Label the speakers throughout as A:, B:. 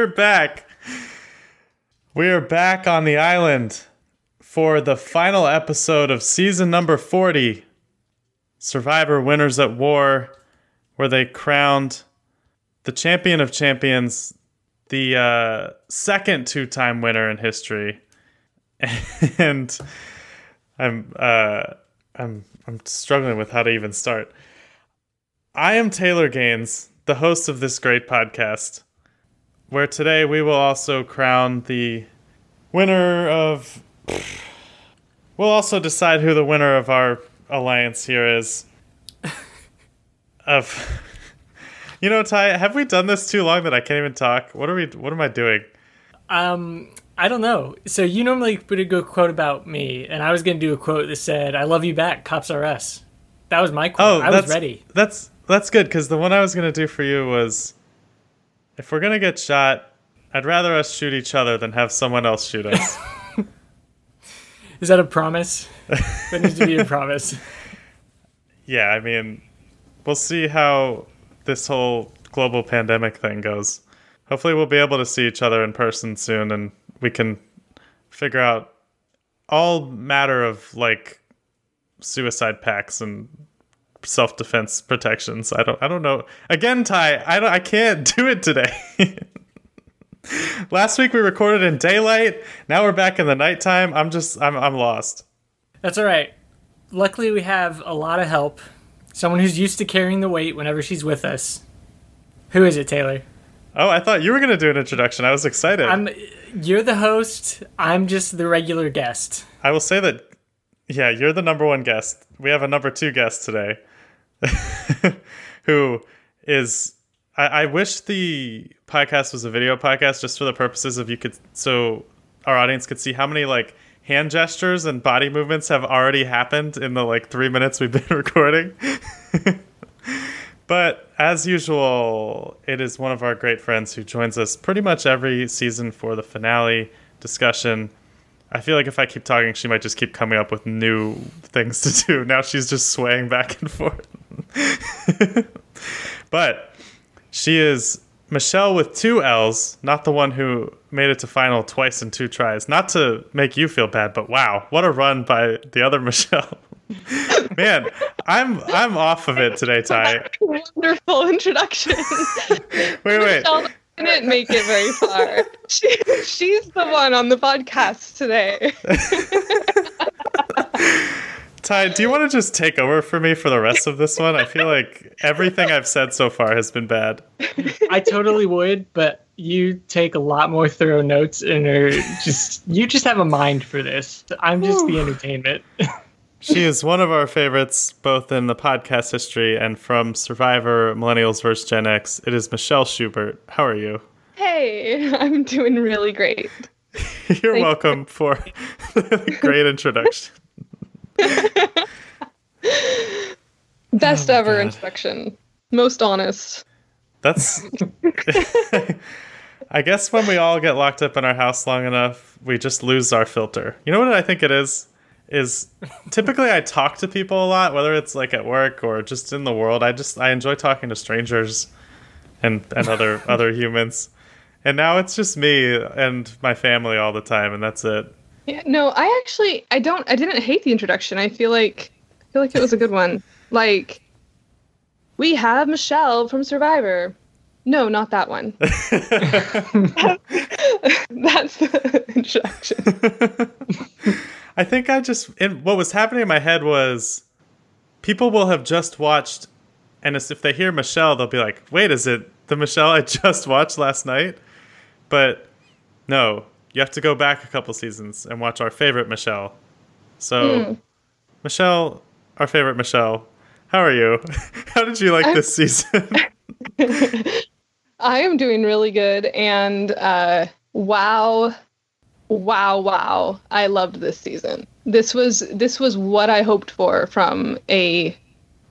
A: we're back. We are back on the island for the final episode of season number 40 Survivor Winners at War, where they crowned the champion of champions, the uh, second two time winner in history. And I'm, uh, I'm, I'm struggling with how to even start. I am Taylor Gaines, the host of this great podcast, where today we will also crown the winner of. We'll also decide who the winner of our alliance here is. of. You know, Ty, have we done this too long that I can't even talk? What are we? What am I doing?
B: Um, I don't know. So you normally put a good quote about me, and I was going to do a quote that said, "I love you back, cops are us." That was my quote.
A: Oh,
B: I was
A: that's,
B: ready.
A: That's that's good because the one I was gonna do for you was, if we're gonna get shot, I'd rather us shoot each other than have someone else shoot us.
B: Is that a promise? that needs to be a promise.
A: yeah, I mean, we'll see how this whole global pandemic thing goes. Hopefully, we'll be able to see each other in person soon, and we can figure out all matter of like suicide packs and self defense protections. I don't I don't know. Again, Ty, I don't I can't do it today. Last week we recorded in daylight. Now we're back in the nighttime. I'm just I'm I'm lost.
B: That's all right. Luckily, we have a lot of help. Someone who's used to carrying the weight whenever she's with us. Who is it, Taylor?
A: Oh, I thought you were going to do an introduction. I was excited.
B: I'm. You're the host. I'm just the regular guest.
A: I will say that yeah, you're the number one guest. We have a number two guest today, who is. I, I wish the podcast was a video podcast, just for the purposes of you could, so our audience could see how many like hand gestures and body movements have already happened in the like three minutes we've been recording. but as usual, it is one of our great friends who joins us pretty much every season for the finale discussion. I feel like if I keep talking, she might just keep coming up with new things to do. Now she's just swaying back and forth. but she is Michelle with two L's, not the one who made it to final twice in two tries. Not to make you feel bad, but wow, what a run by the other Michelle. Man, I'm I'm off of it today, Ty.
C: Wonderful introduction.
A: wait, wait.
C: Michelle didn't make it very far. She, she's the one on the podcast today.
A: Ty, do you want to just take over for me for the rest of this one? I feel like everything I've said so far has been bad.
B: I totally would, but you take a lot more thorough notes and are just you just have a mind for this. I'm just the entertainment.
A: She is one of our favorites, both in the podcast history and from Survivor Millennials vs. Gen X. It is Michelle Schubert. How are you?
C: Hey, I'm doing really great.
A: You're
C: Thank
A: welcome for the great introduction.
C: Best
A: Oh
C: ever
A: God.
C: introduction. Most honest.
A: That's. I guess when we all get locked up in our house long enough, we just lose our filter. You know what I think it is? Is typically I talk to people a lot, whether it's like at work or just in the world. I just I enjoy talking to strangers and and other other humans. And now it's just me and my family all the time, and that's it.
C: Yeah, no, I actually I don't I didn't hate the introduction. I feel like I feel like it was a good one. Like we have Michelle from Survivor. No, not that one. That's the introduction.
A: I think I just in, what was happening in my head was people will have just watched, and as if they hear Michelle, they'll be like, "Wait, is it the Michelle I just watched last night?" But no, you have to go back a couple seasons and watch our favorite Michelle. So,
C: Hmm.
A: Michelle, our favorite Michelle, how are you? how did you like
C: I'm-
A: this season?
C: I am doing really good and uh wow wow wow I loved this season. This was this was what I hoped for from a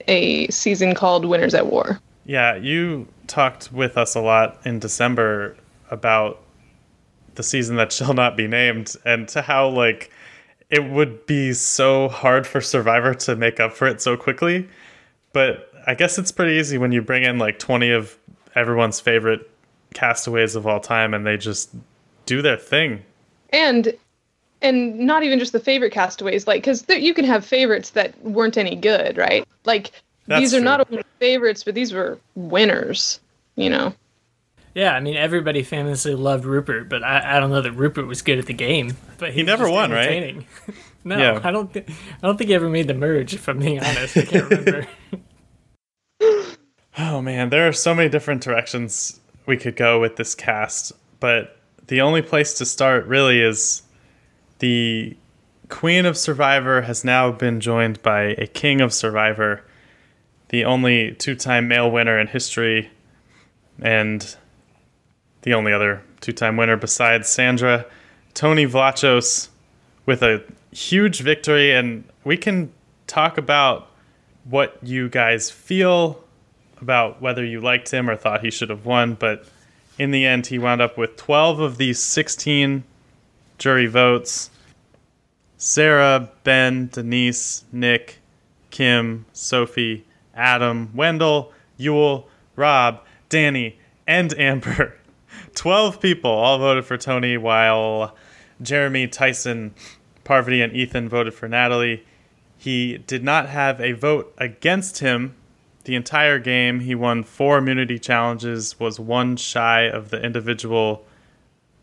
C: a season called Winners at War.
A: Yeah, you talked with us a lot in December about the season that shall not be named and to how like it would be so hard for Survivor to make up for it so quickly. But I guess it's pretty easy when you bring in like 20 of everyone's favorite castaways of all time, and they just do their thing.
C: and and not even just the favorite castaways like because you can have favorites that weren't any good right like
A: That's
C: these are
A: true.
C: not only favorites but these were winners you know
B: Yeah, I mean everybody famously loved Rupert, but I, I don't know that Rupert was good at the game. But
A: He
B: was
A: never won, right?
B: no,
A: Yeah.
B: I don't. Th- I don't think he ever made the merge. If I'm being honest, I can't remember.
A: Oh man, there are so many different directions we could go with this cast, but the only place to start really is the Queen of Survivor has now been joined by a King of Survivor, the only two time male winner in history, and the only other two time winner besides Sandra, Tony Vlachos, with a huge victory. And we can talk about what you guys feel about whether you liked him or thought he should have won, but in the end, he wound up with 12 of these 16 jury votes. Sarah, Ben, Denise, Nick, Kim, Sophie, Adam, Wendell, Yul, Rob, Danni, and Amber. 12 people all voted for Tony, while Jeremy, Tyson, Parvati, and Ethan voted for Natalie. He did not have a vote against him the entire game. He won four immunity challenges, was one shy of the individual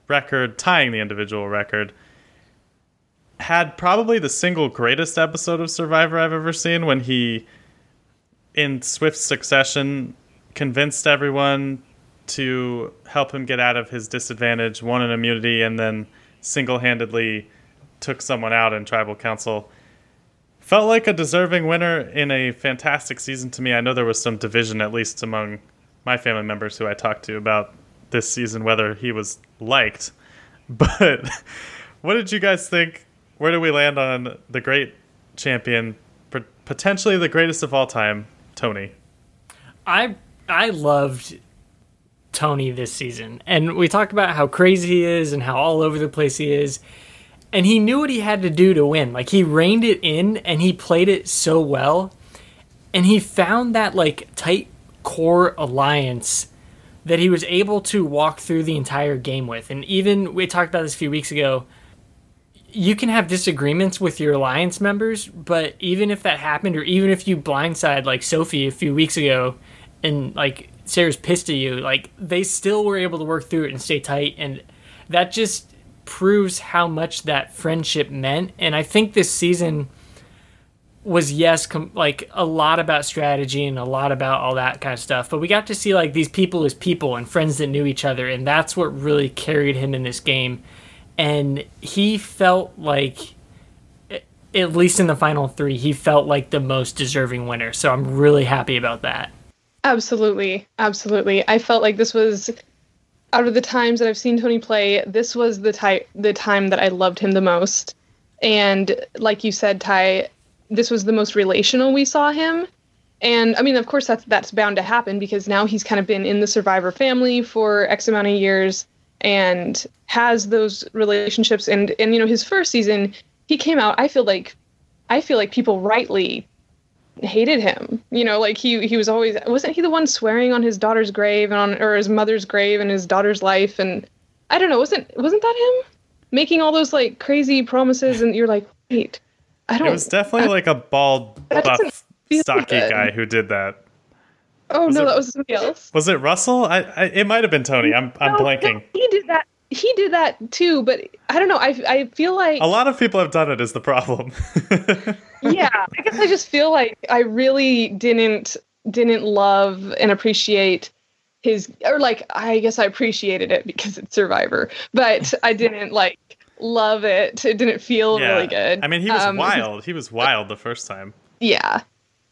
A: record, tying the individual record. Had probably the single greatest episode of Survivor I've ever seen when he, in swift succession, convinced everyone to help him get out of his disadvantage, won an immunity, and then single handedly took someone out in tribal council felt like a deserving winner in a fantastic season to me. I know there was some division, at least among my family members who I talked to about this season, whether he was liked. But what did you guys think? Where did we land on the great champion, potentially the greatest of all time, Tony?
B: I I loved Tony this season, and we talked about how crazy he is and how all over the place he is. And he knew what he had to do to win. Like he reined it in, and he played it so well. And he found that like tight core alliance that he was able to walk through the entire game with. And even we talked about this a few weeks ago. You can have disagreements with your alliance members, but even if that happened, or even if you blindside like Sophie a few weeks ago, and like Sarah's pissed at you, like they still were able to work through it and stay tight, and that just proves how much that friendship meant. And I think this season was yes, com- like a lot about strategy and a lot about all that kind of stuff. But we got to see like these people as people and friends that knew each other, and that's what really carried him in this game. And he felt like, at least in the final three, he felt like the most deserving winner. So I'm really happy about that.
C: Absolutely, absolutely. I felt like this was out of the times that I've seen Tony play, this was the type the time that I loved him the most. And like you said, Ty, this was the most relational we saw him. And I mean, of course, that's that's bound to happen because now he's kind of been in the Survivor family for X amount of years and has those relationships. And and you know, his first season, he came out. I feel like, I feel like people rightly hated him. You know, like he he was always wasn't he the one swearing on his daughter's grave and on or his mother's grave and his daughter's life and I don't know, wasn't wasn't that him making all those like crazy promises and you're like, wait, I don't.
A: It was definitely like a bald, buff, stocky
C: good.
A: guy who did that.
C: oh no,
A: it-
C: that was somebody else.
A: Was it Russell? I, I it might have been Tony. I'm I'm blanking.
C: no, he did that. He did that too, but I don't know. I I feel like
A: A lot of people have done it. Is the problem?
C: yeah i guess i just feel like i really didn't didn't love and appreciate his or like i guess i appreciated it because it's survivor but i didn't like love it it didn't feel
A: yeah.
C: really good
A: I mean, he was
C: Um,
A: wild. He was wild the first time.
C: yeah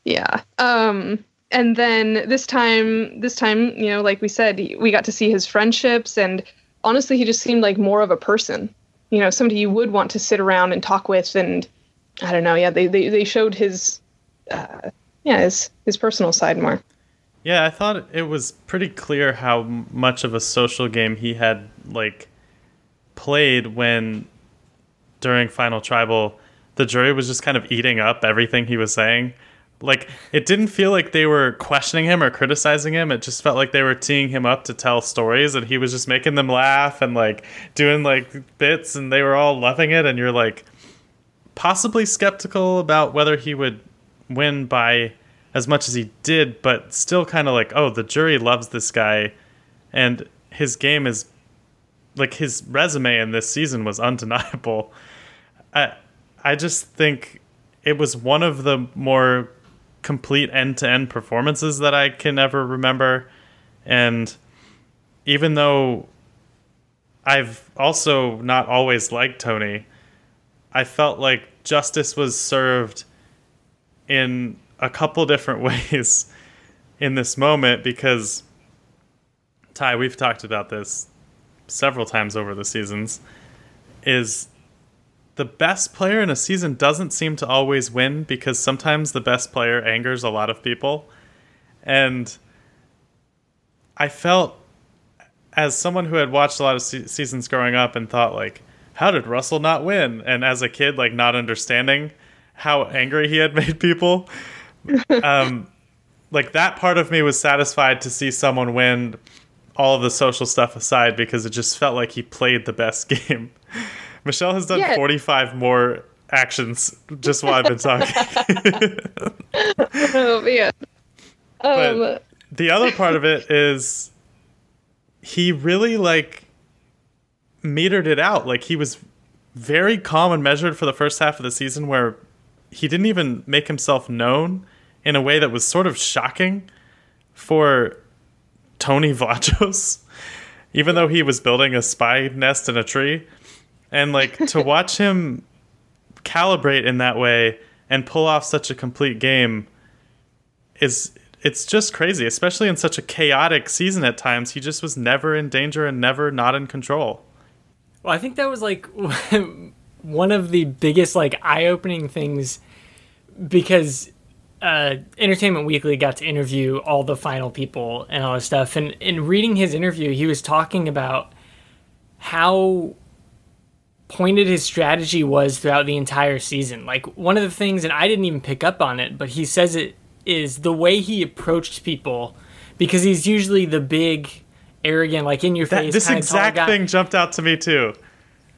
C: yeah um and then this time this time you know like we said we got to see his friendships and honestly he just seemed like more of a person you know somebody you would want to sit around and talk with and i don't know yeah they they, they showed his uh yeah his his personal side more
A: Yeah, I thought it was pretty clear how much of a social game he had like played when during Final Tribal the jury was just kind of eating up everything he was saying. Like it didn't feel like they were questioning him or criticizing him. It just felt like they were teeing him up to tell stories and he was just making them laugh and like doing like bits and they were all loving it and you're like possibly skeptical about whether he would win by as much as he did, but still kind of like, oh, the jury loves this guy and his game is like his resume in this season was undeniable. I I just think it was one of the more complete end-to-end performances that I can ever remember. And even though I've also not always liked Tony, I felt like justice was served in a couple different ways in this moment because Ty, we've talked about this several times over the seasons, is the best player in a season doesn't seem to always win because sometimes the best player angers a lot of people. And I felt as someone who had watched a lot of se- seasons growing up and thought like how did Russell not win? And as a kid like not understanding how angry he had made people um like that part of me was satisfied to see someone win all of the social stuff aside because it just felt like he played the best game. Michelle has done
C: Yeah.
A: 45 more actions just while I've been talking.
C: oh man. Um,
A: But- the other part of it is he really like metered it out. Like he was very calm and measured for the first half of the season where he didn't even make himself known in a way that was sort of shocking for Tony Vlachos, even though he was building a spy nest in a tree. And like to watch him calibrate in that way and pull off such a complete game is it's just crazy, especially in such a chaotic season at times. He just was never in danger and never not in control.
B: Well, I think that was like one of the biggest like eye-opening things because uh, Entertainment Weekly got to interview all the final people and all this stuff, and in reading his interview, he was talking about how pointed his strategy was throughout the entire season. Like one of the things, and I didn't even pick up on it, but he says it is the way he approached people because he's usually the big, arrogant, like in your
A: That,
B: face.
A: this exact thing jumped out to me too.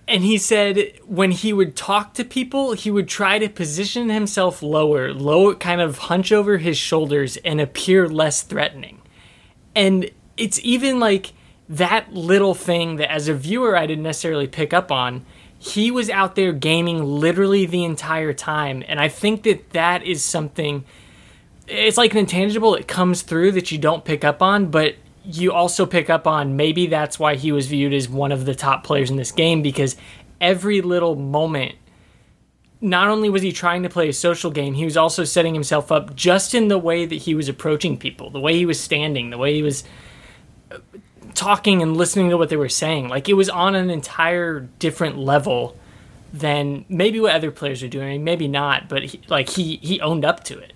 B: And he said when he would talk to people, he would try to position himself lower, low, kind of hunch over his shoulders and appear less threatening. And it's even like that little thing that as a viewer I didn't necessarily pick up on. He was out there gaming literally the entire time. And I think that that is something, it's like an intangible that comes through that you don't pick up on, but you also pick up on maybe that's why he was viewed as one of the top players in this game because every little moment not only was he trying to play a social game he was also setting himself up just in the way that he was approaching people the way he was standing the way he was talking and listening to what they were saying like it was on an entire different level than maybe what other players are doing maybe not but he, like he he owned up to it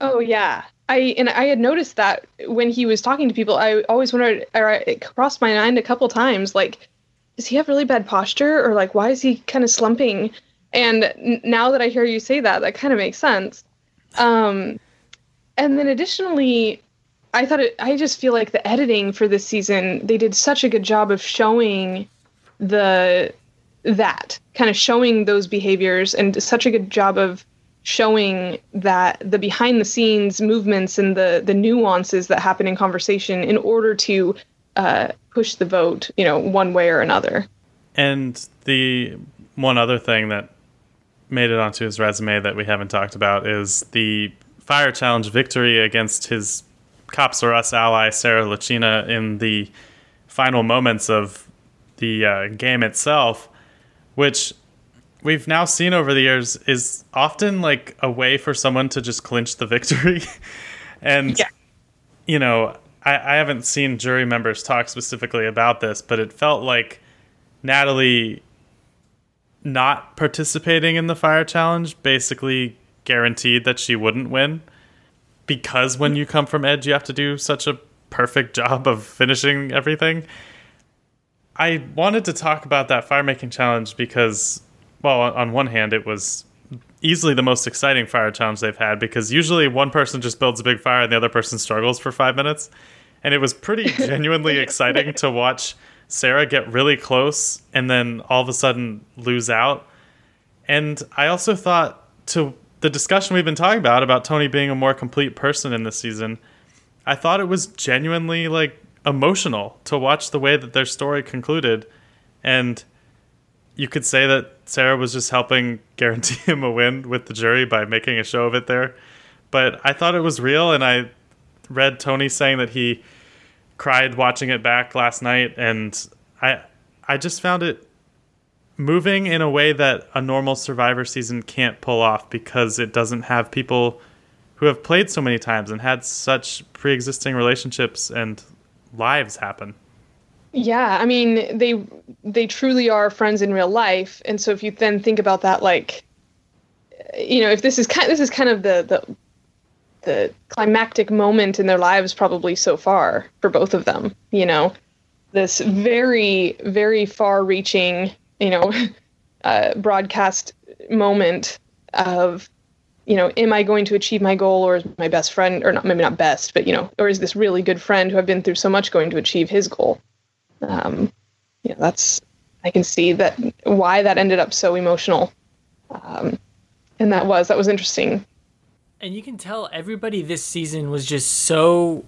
C: Oh yeah. I and I had noticed that when he was talking to people, I always wondered or it crossed my mind a couple times like does he have really bad posture or like why is he kind of slumping? And now that I hear you say that, that kind of makes sense. Um and then additionally, I thought it I just feel like the editing for this season, they did such a good job of showing the that kind of showing those behaviors and such a good job of showing that the behind the scenes movements and the the nuances that happen in conversation in order to uh, push the vote you know one way or another.
A: And the one other thing that made it onto his resume that we haven't talked about is the fire challenge victory against his Cops Are Us ally, Sarah Lacina, in the final moments of the uh, game itself, which we've now seen over the years is often like a way for someone to just clinch the victory. and
C: Yeah.
A: you know, I, I haven't seen jury members talk specifically about this, but it felt like Natalie not participating in the fire challenge basically guaranteed that she wouldn't win because when you come from Edge, you have to do such a perfect job of finishing everything. I wanted to talk about that fire making challenge because, well, on- on one hand, it was easily the most exciting fire challenge they've had because usually one person just builds a big fire and the other person struggles for five minutes. And it was pretty genuinely exciting to watch Sarah get really close and then all of a sudden lose out. And I also thought to the discussion we've been talking about about Tony being a more complete person in this season, I thought it was genuinely like emotional to watch the way that their story concluded. And you could say that Sarah was just helping guarantee him a win with the jury by making a show of it there. But I thought it was real, and I read Tony saying that he cried watching it back last night, and I I just found it moving in a way that a normal Survivor season can't pull off because it doesn't have people who have played so many times and had such pre-existing relationships and lives happen.
C: Yeah, I mean they they truly are friends in real life, and so if you then think about that, like, you know, if this is kind this is kind of the the the climactic moment in their lives probably so far for both of them. You know, this very very far reaching you know uh, broadcast moment of you know, am I going to achieve my goal or is my best friend, or not, maybe not best, but, you know, or is this really good friend who I've been through so much going to achieve his goal? Um, yeah, that's, I can see that why that ended up so emotional. Um, and that was, that was interesting.
B: And you can tell everybody this season was just so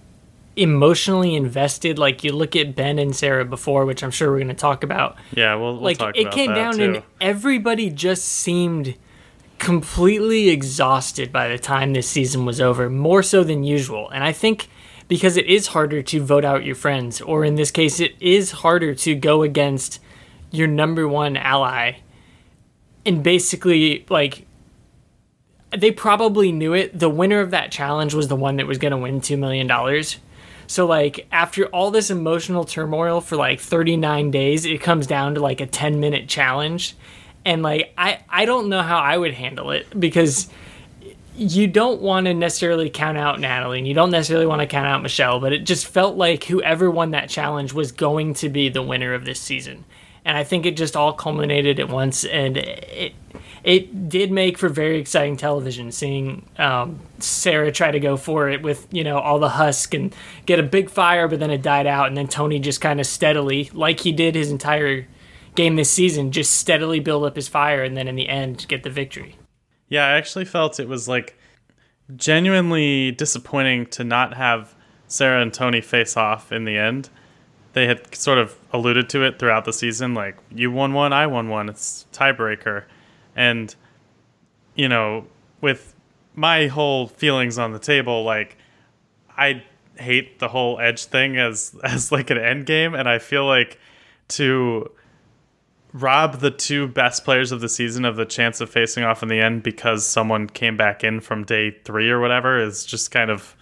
B: emotionally invested. Like you look at Ben and Sarah before, which I'm sure we're going to talk about.
A: Yeah, we'll, we'll
B: like it came down
A: too.
B: and everybody just seemed completely exhausted by the time this season was over, more so than usual. And I think because it is harder to vote out your friends, or in this case, it is harder to go against your number one ally. And basically, like, they probably knew it. The winner of that challenge was the one that was going to win $2 million. So, like, after all this emotional turmoil for like 39 days, it comes down to like a 10 minute challenge and like I I don't know how I would handle it because you don't want to necessarily count out Natalie and you don't necessarily want to count out Michelle, but it just felt like whoever won that challenge was going to be the winner of this season. And I think it just all culminated at once and it it did make for very exciting television seeing um, Sarah try to go for it with, you know, all the husk and get a big fire, but then it died out. And then Tony just kind of steadily, like he did his entire game this season just steadily build up his fire and then in the end get the victory.
A: Yeah, I actually felt it was like genuinely disappointing to not have Sarah and Tony face off in the end. They had sort of alluded to it throughout the season, like you won one, I won one. It's tiebreaker, and you know, with my whole feelings on the table, like I hate the whole edge thing as as like an end game, and I feel like to rob the two best players of the season of the chance of facing off in the end because someone came back in from day three or whatever is just kind of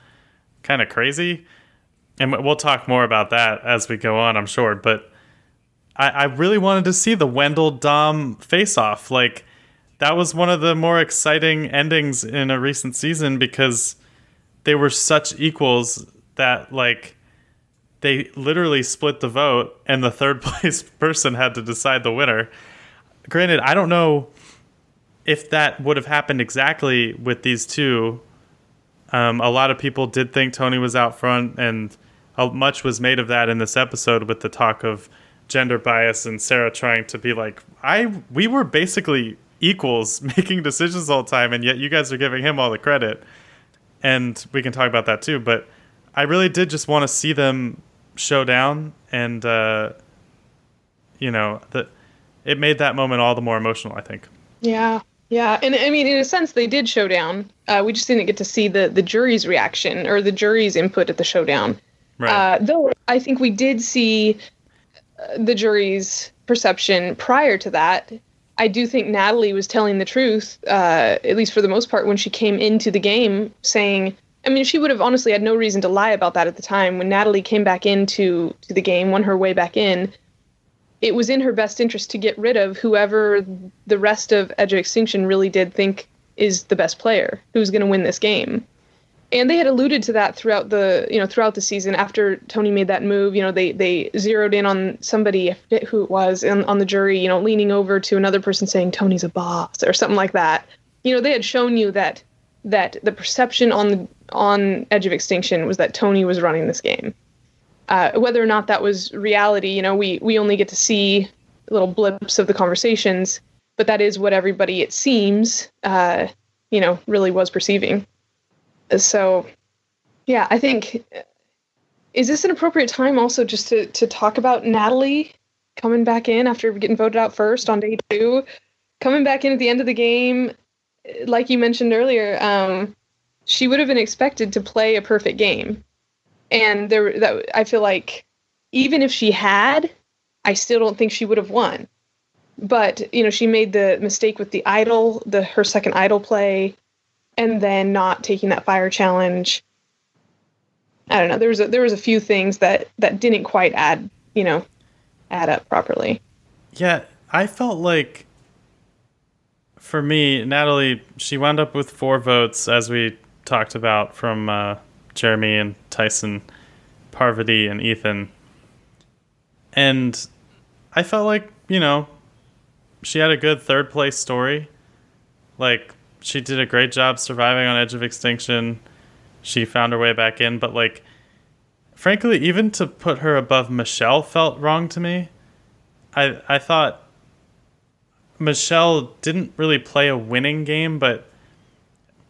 A: kind of crazy. And we'll talk more about that as we go on, I'm sure. But I, I really wanted to see the Wendell Dom face off. Like that was one of the more exciting endings in a recent season because they were such equals that like they literally split the vote and the third place person had to decide the winner. Granted, I don't know if that would have happened exactly with these two. Um, a lot of people did think Tony was out front, and much was made of that in this episode with the talk of gender bias and Sarah trying to be like, I we were basically equals making decisions all the time, and yet you guys are giving him all the credit. And we can talk about that too, but I really did just want to see them showdown, and uh, you know that it made that moment all the more emotional. I think.
C: Yeah, yeah, and I mean, in a sense, they did showdown. Uh, we just didn't get to see the the jury's reaction or the jury's input at the showdown. Right. Uh, though I think we did see uh, the jury's perception prior to that. I do think Natalie was telling the truth, uh, at least for the most part, when she came into the game saying, I mean, she would have honestly had no reason to lie about that at the time. When Natalie came back into to the game, won her way back in, it was in her best interest to get rid of whoever the rest of Edge of Extinction really did think is the best player, who's going to win this game. And they had alluded to that throughout the you know throughout the season. After Tony made that move, you know they they zeroed in on somebody, who it was, and on the jury, you know, leaning over to another person saying Tony's a boss or something like that you know they had shown you that that the perception on the on Edge of Extinction was that Tony was running this game. Uh, whether or not that was reality, you know, we we only get to see little blips of the conversations, but that is what everybody it seems, uh, you know, really was perceiving. So, yeah, I think is this an appropriate time also just to to talk about Natalie coming back in after getting voted out first on day two, coming back in at the end of the game, like you mentioned earlier, um, she would have been expected to play a perfect game, and there that I feel like even if she had, I still don't think she would have won. But you know, she made the mistake with the idol, the her second idol play, and then not taking that fire challenge. I don't know. There was a, there was a few things that that didn't quite add, you know, add up properly.
A: Yeah, I felt like for me, Natalie, she wound up with four votes, as we talked about from uh, Jeremy and Tyson, Parvati and Ethan. And I felt like, you know, she had a good third place story. Like, she did a great job surviving on Edge of Extinction. She found her way back in, but like, frankly, even to put her above Michelle felt wrong to me. I I thought Michelle didn't really play a winning game, but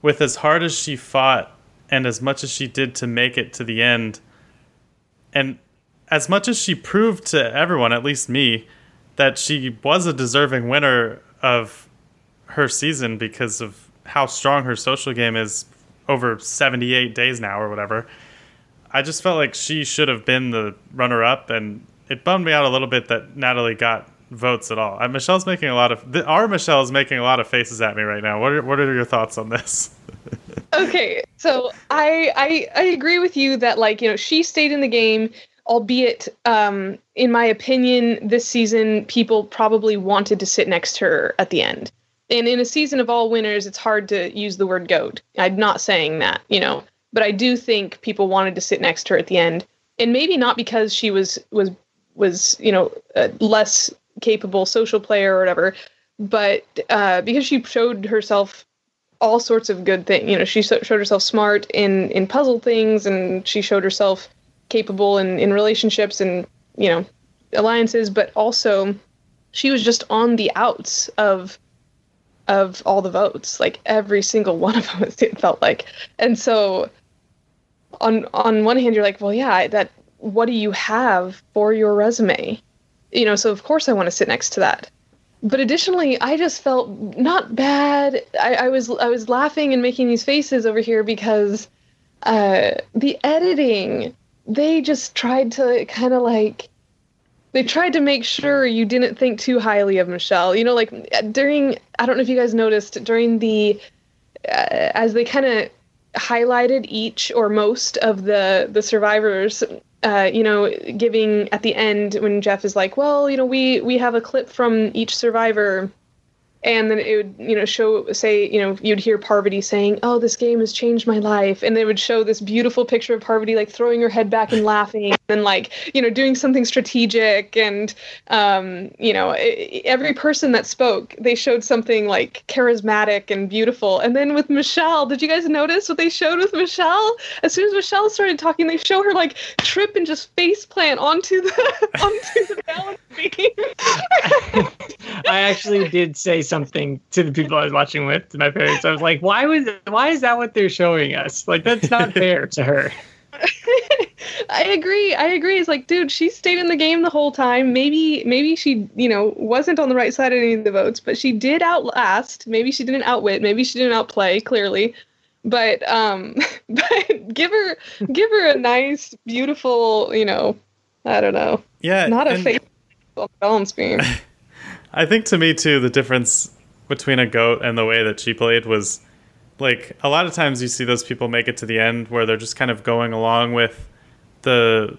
A: with as hard as she fought and as much as she did to make it to the end, and as much as she proved to everyone, at least me, that she was a deserving winner of her season because of how strong her social game is over 78 days now or whatever. I just felt like she should have been the runner up, and it bummed me out a little bit that Natalie got votes at all. Uh, Michelle's making a lot of our Michelle is making a lot of faces at me right now. What are what are your thoughts on this?
C: okay, so I, I I agree with you that like you know she stayed in the game, albeit um, in my opinion this season people probably wanted to sit next to her at the end. And in a season of all winners, it's hard to use the word goat. I'm not saying that, you know, but I do think people wanted to sit next to her at the end, and maybe not because she was was was you know less capable social player or whatever, but uh, because she showed herself all sorts of good things. You know, she showed herself smart in in puzzle things, and she showed herself capable in in relationships and you know alliances. But also, she was just on the outs of of all the votes, like every single one of them. It felt like, and so on on one hand, you're like, well, yeah, that. What do you have for your resume? you know, so of course I want to sit next to that. But additionally, I just felt not bad. I, I was I was laughing and making these faces over here because uh, the editing they just tried to kind of like they tried to make sure you didn't think too highly of Michelle. You know, like during I don't know if you guys noticed during the uh, as they kind of highlighted each or most of the the survivors uh, you know, giving at the end when Jeff is like, well, you know, we we have a clip from each survivor. And then it would you know show say you know you'd hear parvati saying oh this game has changed my life. And they would show this beautiful picture of parvati like throwing her head back and laughing and like you know doing something strategic and um, you know every person that spoke they showed something like charismatic and beautiful and then with michelle did you guys notice what they showed with michelle as soon as michelle started talking they show her like trip and just face plant onto the onto the balance beam
B: i actually did say something to the people I was watching with, to my parents. I was like, why was why is that what they're showing us? Like that's not fair to her.
C: I agree. I agree. It's like, dude, she stayed in the game the whole time. Maybe maybe she, you know, wasn't on the right side of any of the votes, but she did outlast. Maybe she didn't outwit, maybe she didn't outplay, clearly. But um but give her give her a nice, beautiful, you know, I don't know.
A: Yeah.
C: Not a face balance beam.
A: I think to me too, the difference between a goat and the way that she played was like a lot of times you see those people make it to the end where they're just kind of going along with the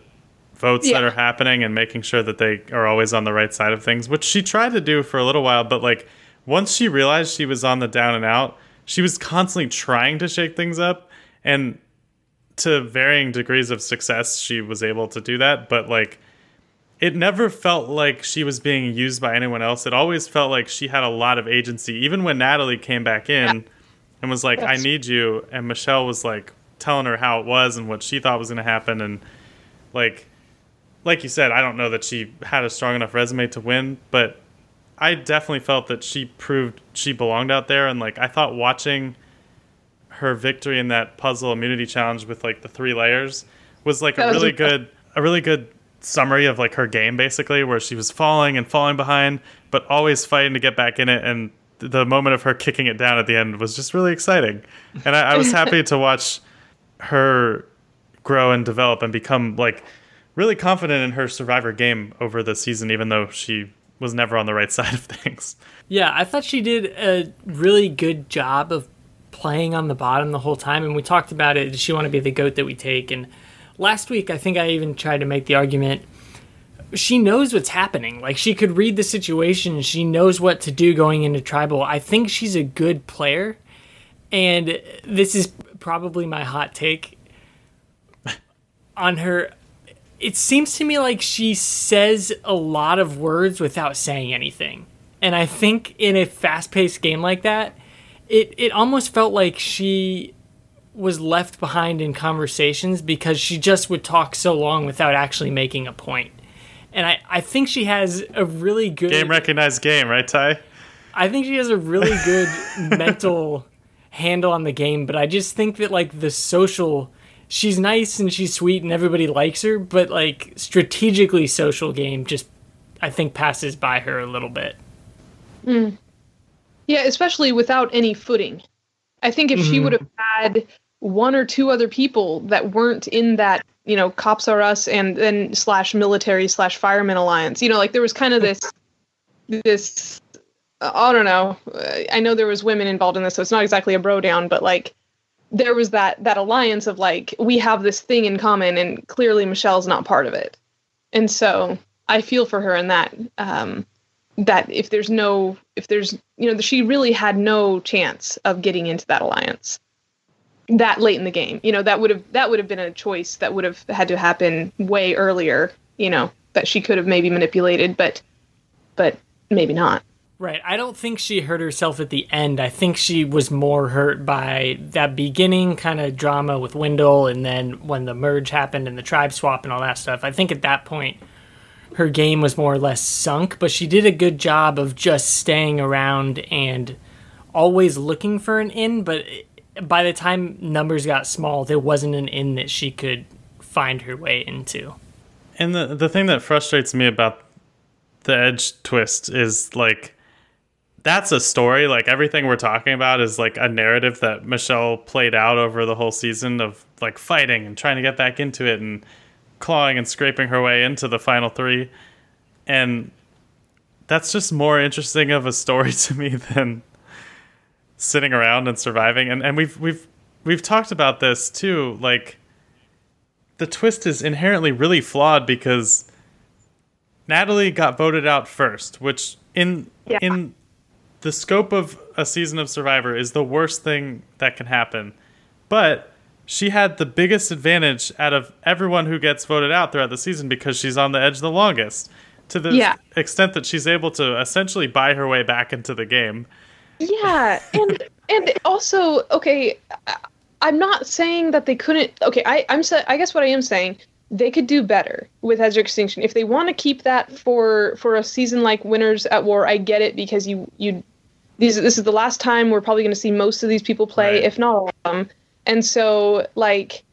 A: votes yeah. that are happening and making sure that they are always on the right side of things, which she tried to do for a little while, but like once she realized she was on the down and out, she was constantly trying to shake things up and to varying degrees of success she was able to do that, but like it never felt like she was being used by anyone else. It always felt like she had a lot of agency. Even when Natalie came back in yeah. And was like, That's... "I need you," and Michelle was like telling her how it was and what she thought was going to happen, and like, like you said, I don't know that she had a strong enough resume to win, but I definitely felt that she proved she belonged out there, and like I thought watching her victory in that puzzle immunity challenge with like the three layers was like that a really good a really good summary of like her game basically where she was falling and falling behind but always fighting to get back in it. And the moment of her kicking it down at the end was just really exciting. And I, I was happy to watch her grow and develop and become like really confident in her survivor game over the season even though she was never on the right side of things.
B: Yeah i thought she did a really good job of playing on the bottom the whole time and we talked about it. Does she want to be the goat that we take? And last week, I think I even tried to make the argument she knows what's happening. Like she could read the situation, she knows what to do going into tribal. I think she's a good player. And this is probably my hot take on her. It seems to me like she says a lot of words without saying anything. And I think in a fast paced game like that, it, it almost felt like she was left behind in conversations because she just would talk so long without actually making a point. And I, I think she has a really good
A: game recognized game, right, Ty?
B: I think she has a really good mental handle on the game, but I just think that like the social she's nice and she's sweet and everybody likes her, but like strategically social game just I think passes by her a little bit.
C: Mm. Yeah, especially without any footing. I think if mm-hmm. she would have had one or two other people that weren't in that you know cops are us and then slash military slash fireman alliance. You know like there was kind of this this uh, i don't know. I know there was women involved in this so it's not exactly a bro down but like there was that that alliance of like we have this thing in common and clearly michelle's not part of it. And so i feel for her in that um that if there's no if there's you know she really had no chance of getting into that alliance that late in the game. You know, that would have that would have been a choice that would have had to happen way earlier, you know, that she could have maybe manipulated, but but maybe not.
B: Right. I don't think she hurt herself at the end. I think she was more hurt by that beginning kind of drama with Wendell and then when the merge happened and the tribe swap and all that stuff. I think at that point her game was more or less sunk, but she did a good job of just staying around and always looking for an in, but by the time numbers got small, there wasn't an inn that she could find her way into.
A: And the the thing that frustrates me about the edge twist is like that's a story. Like everything we're talking about is like a narrative that Michelle played out over the whole season of like fighting and trying to get back into it and clawing and scraping her way into the final three. And that's just more interesting of a story to me than sitting around and surviving and, and we've we've we've talked about this too like the twist is inherently really flawed because Natalie got voted out first which in yeah. in the scope of a season of survivor is the worst thing that can happen but she had the biggest advantage out of everyone who gets voted out throughout the season because she's on the edge the longest to the yeah. extent that she's able to essentially buy her way back into the game
C: yeah, and and also okay, I'm not saying that they couldn't. Okay, I I'm I guess what I am saying they could do better with of Extinction if they want to keep that for for a season like Winners at War. I get it because you you these this is the last time we're probably going to see most of these people play, right. if not all of them. And so like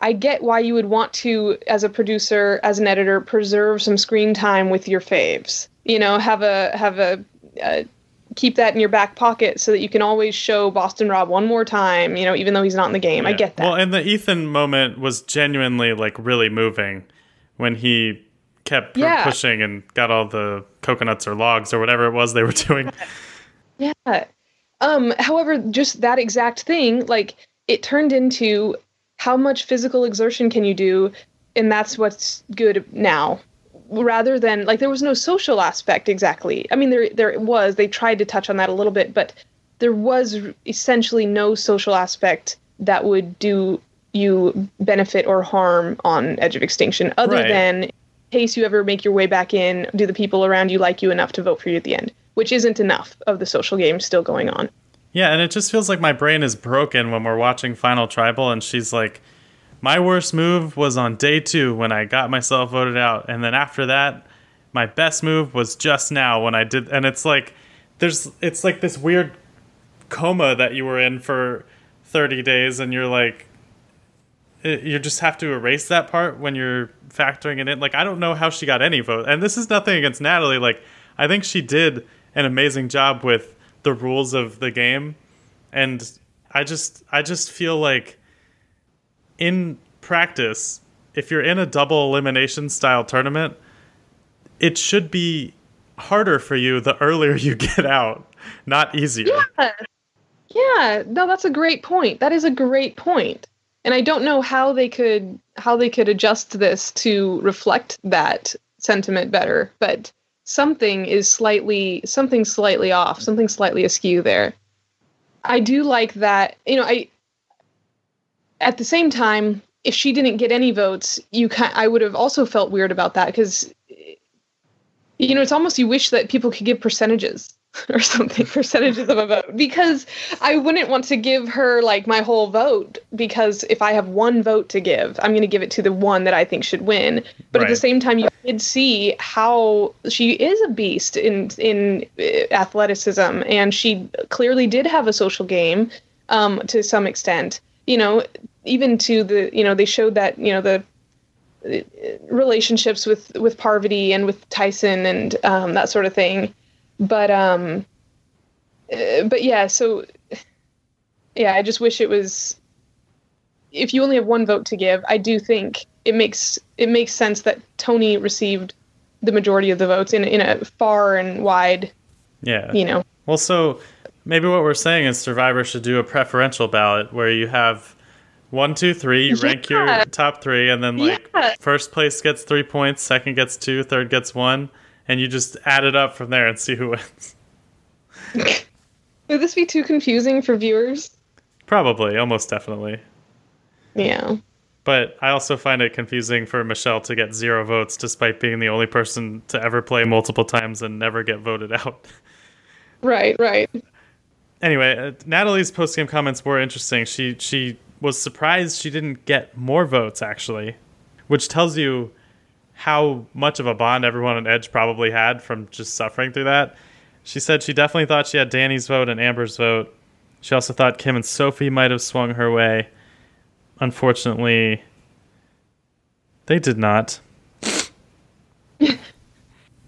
C: I get why you would want to, as a producer, as an editor, preserve some screen time with your faves. You know, have a have a, a keep that in your back pocket so that you can always show Boston Rob one more time, you know, even though he's not in the game. Yeah. I get that.
A: Well, and the Ethan moment was genuinely like really moving when he kept yeah. pushing and got all the coconuts or logs or whatever it was they were doing.
C: Yeah. Um, however, just that exact thing, like it turned into how much physical exertion can you do? And that's what's good now rather than like there was no social aspect exactly. I mean, there there was. They tried to touch on that a little bit, but there was essentially no social aspect that would do you benefit or harm on Edge of Extinction, other right. than case you ever make your way back in, do the people around you like you enough to vote for you at the end? Which isn't enough of the social game still going on.
A: Yeah, and it just feels like my brain is broken when we're watching Final Tribal and she's like, My worst move was on day two when I got myself voted out. And then after that, my best move was just now when I did and it's like there's it's like this weird coma that you were in for 30 days and you're like it, you just have to erase that part when you're factoring it in like i don't know how she got any vote and this is nothing against natalie like i think she did an amazing job with the rules of the game and i just i just feel like in practice if you're in a double elimination style tournament it should be harder for you the earlier you get out not easier
C: Yeah. Yeah, no, that's a great point. That is a great point. And I don't know how they could how they could adjust this to reflect that sentiment better, but something is slightly something slightly off, something slightly askew there. I do like that, you know, I at the same time, if she didn't get any votes, you can I would have also felt weird about that because you know, it's almost you wish that people could give percentages or something percentages of a vote because I wouldn't want to give her like my whole vote because if I have one vote to give, I'm going to give it to the one that I think should win. But at the same time, you did see how she is a beast in in uh, athleticism, and she clearly did have a social game um, to some extent. You know, even to the you know they showed that you know the relationships with with Parvati and with Tyson and um, that sort of thing. But um, uh, but yeah, so yeah, I just wish it was. If you only have one vote to give, I do think it makes it makes sense that Tony received the majority of the votes in in a far and wide,
A: yeah
C: you know.
A: Well, so maybe what we're saying is Survivor should do a preferential ballot where you have one, two, three, you rank your top three, and then like
C: Yeah.
A: first place gets three points, second gets two, third gets one, and you just add it up from there and see who wins.
C: Would this be too confusing for viewers?
A: Probably, almost definitely.
C: Yeah.
A: But I also find it confusing for Michelle to get zero votes despite being the only person to ever play multiple times and never get voted out.
C: Right. Right.
A: Anyway, uh, Natalie's post game comments were interesting. She she was surprised she didn't get more votes actually, which tells you how much of a bond everyone on Edge probably had from just suffering through that. She said she definitely thought she had Danni's vote and Amber's vote. She also thought Kim and Sophie might have swung her way. Unfortunately, they did not.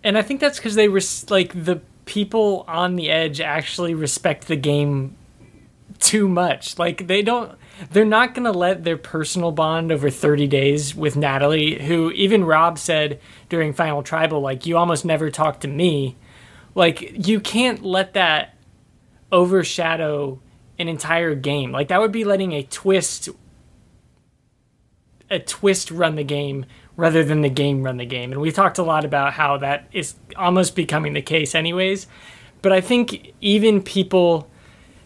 B: And I think that's because they were like the people on the edge actually respect the game too much. Like they don't they're not going to let their personal bond over 30 days with Natalie, who even Rob said during Final Tribal like you almost never talk to me. Like you can't let that overshadow an entire game. Like that would be letting a twist a twist run the game rather than the game run the game. And we talked a lot about how that is almost becoming the case, anyways. But I think even people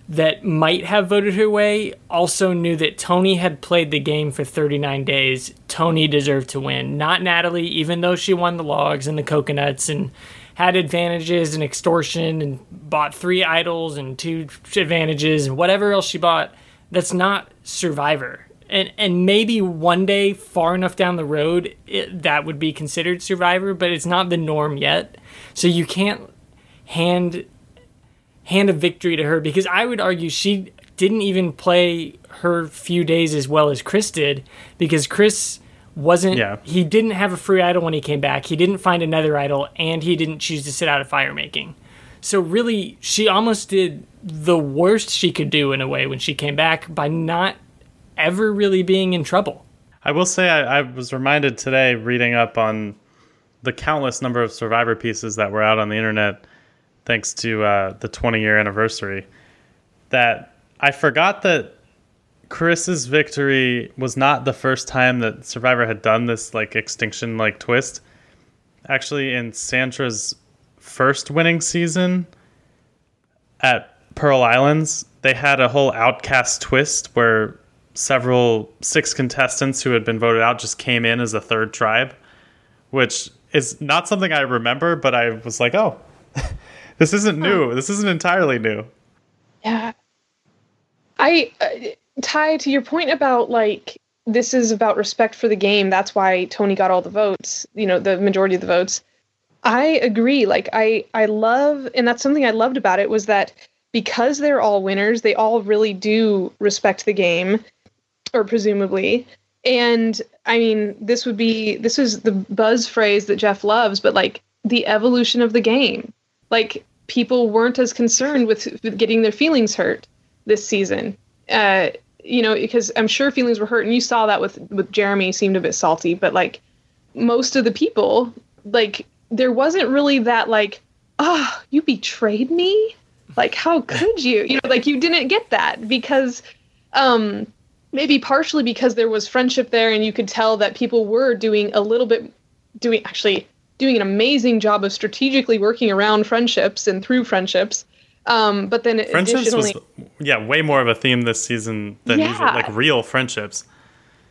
B: that might have voted her way also knew that Tony had played the game for 39 days. Tony deserved to win, not Natalie, even though she won the logs and the coconuts and had advantages and extortion and bought three idols and two advantages and whatever else she bought. That's not Survivor. And, and maybe one day, far enough down the road, it, that would be considered Survivor, but it's not the norm yet. So you can't hand hand a victory to her because I would argue she didn't even play her few days as well as Chris did because Chris wasn't
A: Yeah.
B: he didn't have a free idol when he came back. He didn't find another idol and he didn't choose to sit out of fire making. So really she almost did the worst she could do in a way when she came back by not ever really being in trouble.
A: I will say I, I was reminded today reading up on the countless number of Survivor pieces that were out on the internet thanks to uh, the 20 year anniversary that I forgot that Chris's victory was not the first time that Survivor had done this like extinction like twist. Actually, in Sandra's first winning season at Pearl Islands, they had a whole outcast twist where several six contestants who had been voted out just came in as a third tribe, which is not something I remember, but I was like, oh, this isn't new. This isn't entirely new.
C: Yeah. I uh, Ty to your point about like this is about respect for the game. That's why Tony got all the votes, you know, the majority of the votes. I agree. Like I I love and that's something I loved about it was that because they're all winners, they all really do respect the game or presumably. And I mean, this would be this is the buzz phrase that Jeff loves, but like the evolution of the game. Like people weren't as concerned with, with getting their feelings hurt this season. Uh, you know, because I'm sure feelings were hurt, and you saw that with with Jeremy seemed a bit salty, but like most of the people, like there wasn't really that like, oh, you betrayed me. Like, how could you? You know, like you didn't get that because, um, maybe partially because there was friendship there, and you could tell that people were doing a little bit, doing actually doing an amazing job of strategically working around friendships and through friendships. Um, but then
A: friendships was yeah way more of a theme this season than
C: Yeah.
A: usual, like real friendships.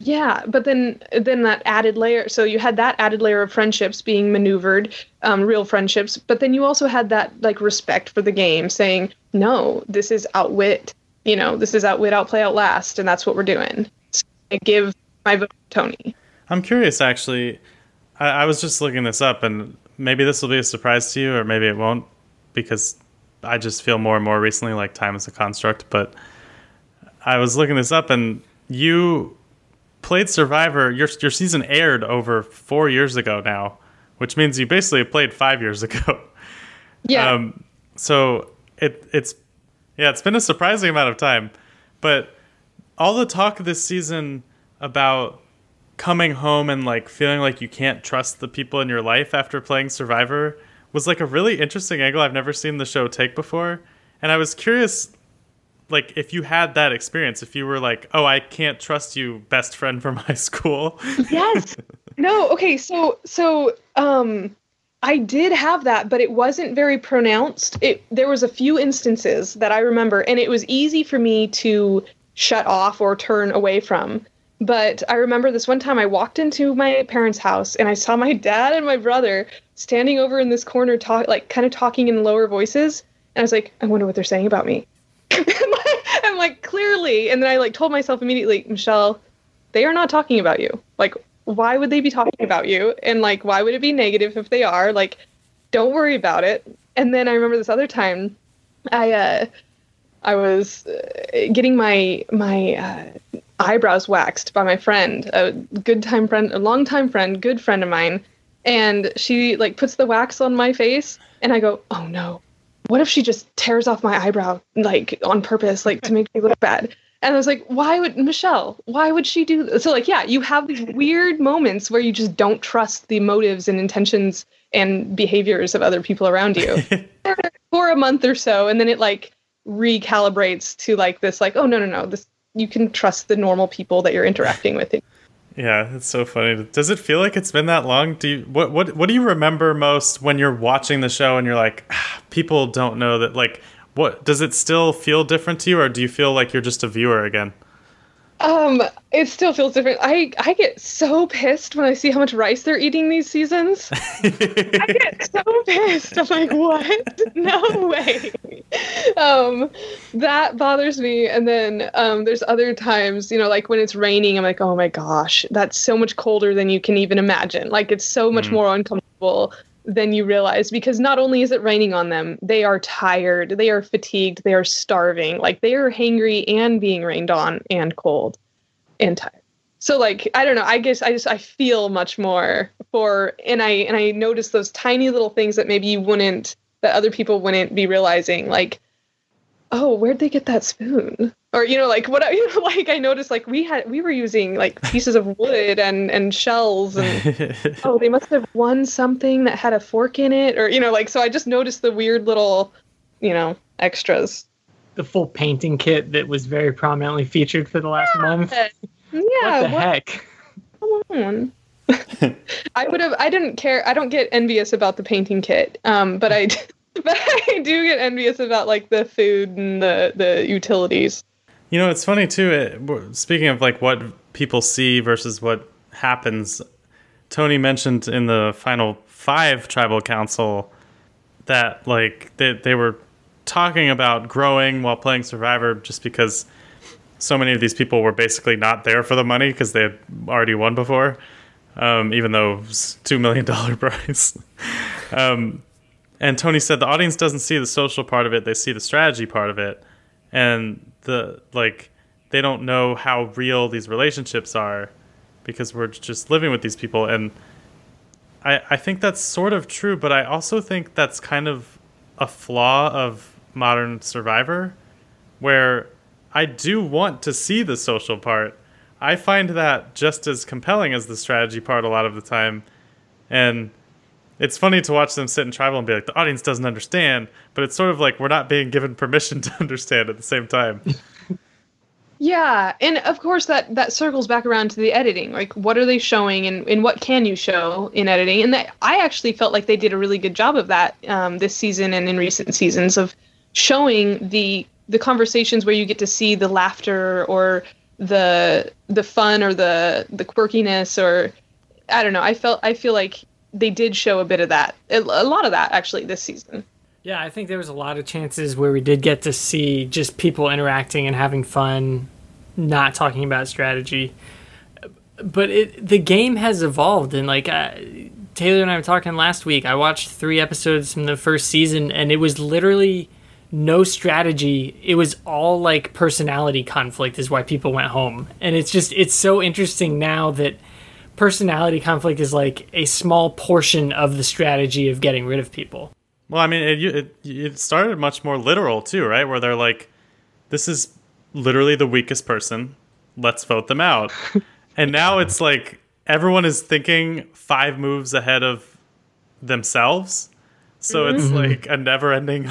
C: Yeah, but then then that added layer. So you had that added layer of friendships being maneuvered, um, real friendships. But then you also had that like respect for the game, saying, "No, this is outwit. You know, this is outwit, outplay, outlast, and that's what we're doing." So I give my vote to Tony.
A: I'm curious, actually. I, I was just looking this up, and maybe this will be a surprise to you, or maybe it won't, because I just feel more and more recently like time is a construct. But I was looking this up, and you played Survivor. Your your season aired over four years ago now, which means you basically played five years ago.
C: Yeah,
A: Um, so it it's yeah, it's been a surprising amount of time, but all the talk this season about coming home and like feeling like you can't trust the people in your life after playing Survivor was like a really interesting angle I've never seen the show take before, and I was curious like if you had that experience if you were like oh i can't trust you best friend from high school
C: yes. No. Okay. So so um, I did have that, but it wasn't very pronounced. It there was a few instances that I remember, and it was easy for me to shut off or turn away from. But I remember this one time I walked into my parents' house and I saw my dad and my brother standing over in this corner, talk like kind of talking in lower voices, and I was like, I wonder what they're saying about me. I'm like, clearly, and then I like told myself immediately, Michelle, they are not talking about you. Like, why would they be talking about you? And like, why would it be negative if they are? Like, don't worry about it. And then I remember this other time, I uh, I was uh, getting my my uh, eyebrows waxed by my friend, a good time friend, a long time friend, good friend of mine, and she like puts the wax on my face, and I go, oh no, what if she just tears off my eyebrow like on purpose, like to make me look bad? And I was like, why would Michelle? Why would she do this? So like, yeah, you have these weird moments where you just don't trust the motives and intentions and behaviors of other people around you for, a month or so, and then it like recalibrates to like this, like, oh no, no, no, this you can trust the normal people that you're interacting with.
A: Yeah, it's so funny. Does it feel like it's been that long? Do you what what what do you remember most when you're watching the show and you're like, ah, people don't know that like what does it still feel different to you or do you feel like you're just a viewer again?
C: Um, it still feels different. I I get so pissed when I see how much rice they're eating these seasons. I get so pissed. I'm like, what? No way. Um, that bothers me. And then um, there's other times, you know, like when it's raining, I'm like, oh my gosh, that's so much colder than you can even imagine. Like it's so much more uncomfortable than you realize because not only is it raining on them, they are tired, they are fatigued, they are starving, like they are hangry and being rained on and cold and tired. So like I don't know, I guess I just I feel much more for and I and I notice those tiny little things that maybe you wouldn't that other people wouldn't be realizing like oh where'd they get that spoon? Or you know like what I- you know like I noticed like we had we were using like pieces of wood and and shells and oh they must have won something that had a fork in it or you know like so i just noticed the weird little you know extras.
B: The full painting kit that was very prominently featured for the last month.
C: yeah
B: what the
C: what-
B: heck?
C: come on. I would have i didn't care i don't get envious about the painting kit um but i but i do get envious about like the food and the the utilities
A: You know, it's funny too. It, speaking of like what people see versus what happens, Tony mentioned in the final five tribal council that like they, they were talking about growing while playing Survivor just because so many of these people were basically not there for the money because they had already won before, um, even though it was $2 million prize. um, and Tony said the audience doesn't see the social part of it, they see the strategy part of it. And the like they don't know how real these relationships are because we're just living with these people and I, I think that's sort of true, but I also think that's kind of a flaw of modern Survivor, where I do want to see the social part. I find that just as compelling as the strategy part a lot of the time. And it's funny to watch them sit in tribal and be like, the audience doesn't understand, but it's sort of like we're not being given permission to understand at the same time.
C: Yeah, and of course that that circles back around to the editing. Like, what are they showing, and, and what can you show in editing? And that I actually felt like they did a really good job of that um, this season and in recent seasons of showing the the conversations where you get to see the laughter or the the fun or the the quirkiness or I don't know. I felt I feel like they did show a bit of that, a lot of that actually this season.
B: Yeah, I think there was a lot of chances where we did get to see just people interacting and having fun, not talking about strategy. But it the game has evolved, and like uh, Taylor and I were talking last week, I watched three episodes from the first season, and it was literally no strategy. It was all like personality conflict, is why people went home, and it's just it's so interesting now that personality conflict is like a small portion of the strategy of getting rid of people.
A: Well, I mean, it, it it started much more literal too, right? Where they're like, "This is literally the weakest person. Let's vote them out." and now it's like everyone is thinking five moves ahead of themselves. So mm-hmm. it's like a never-ending,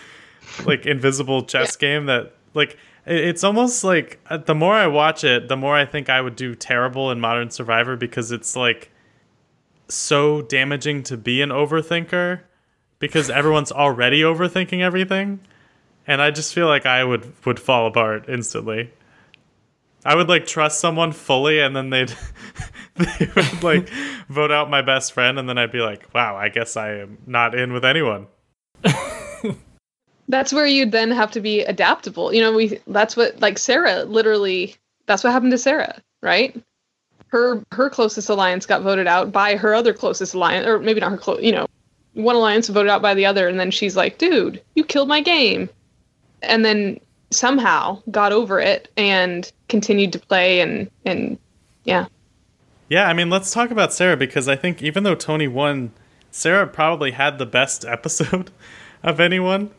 A: like invisible chess yeah. game that like it's almost like uh, the more I watch it, the more I think I would do terrible in Modern Survivor because it's like so damaging to be an overthinker because everyone's already overthinking everything. And i just feel like i would would fall apart instantly. I would like trust someone fully and then they'd they would like vote out my best friend and then i'd be like wow i guess i am not in with anyone
C: that's where you'd then have to be adaptable. You know we that's what like sarah literally that's what happened to sarah right? Her her closest alliance got voted out by her other closest alliance or maybe not her close you know one alliance voted out by the other, and then she's like, "Dude, you killed my game," and then somehow got over it and continued to play, and and yeah.
A: Yeah, I mean, let's talk about Sarah because I think even though Tony won, Sarah probably had the best episode of anyone,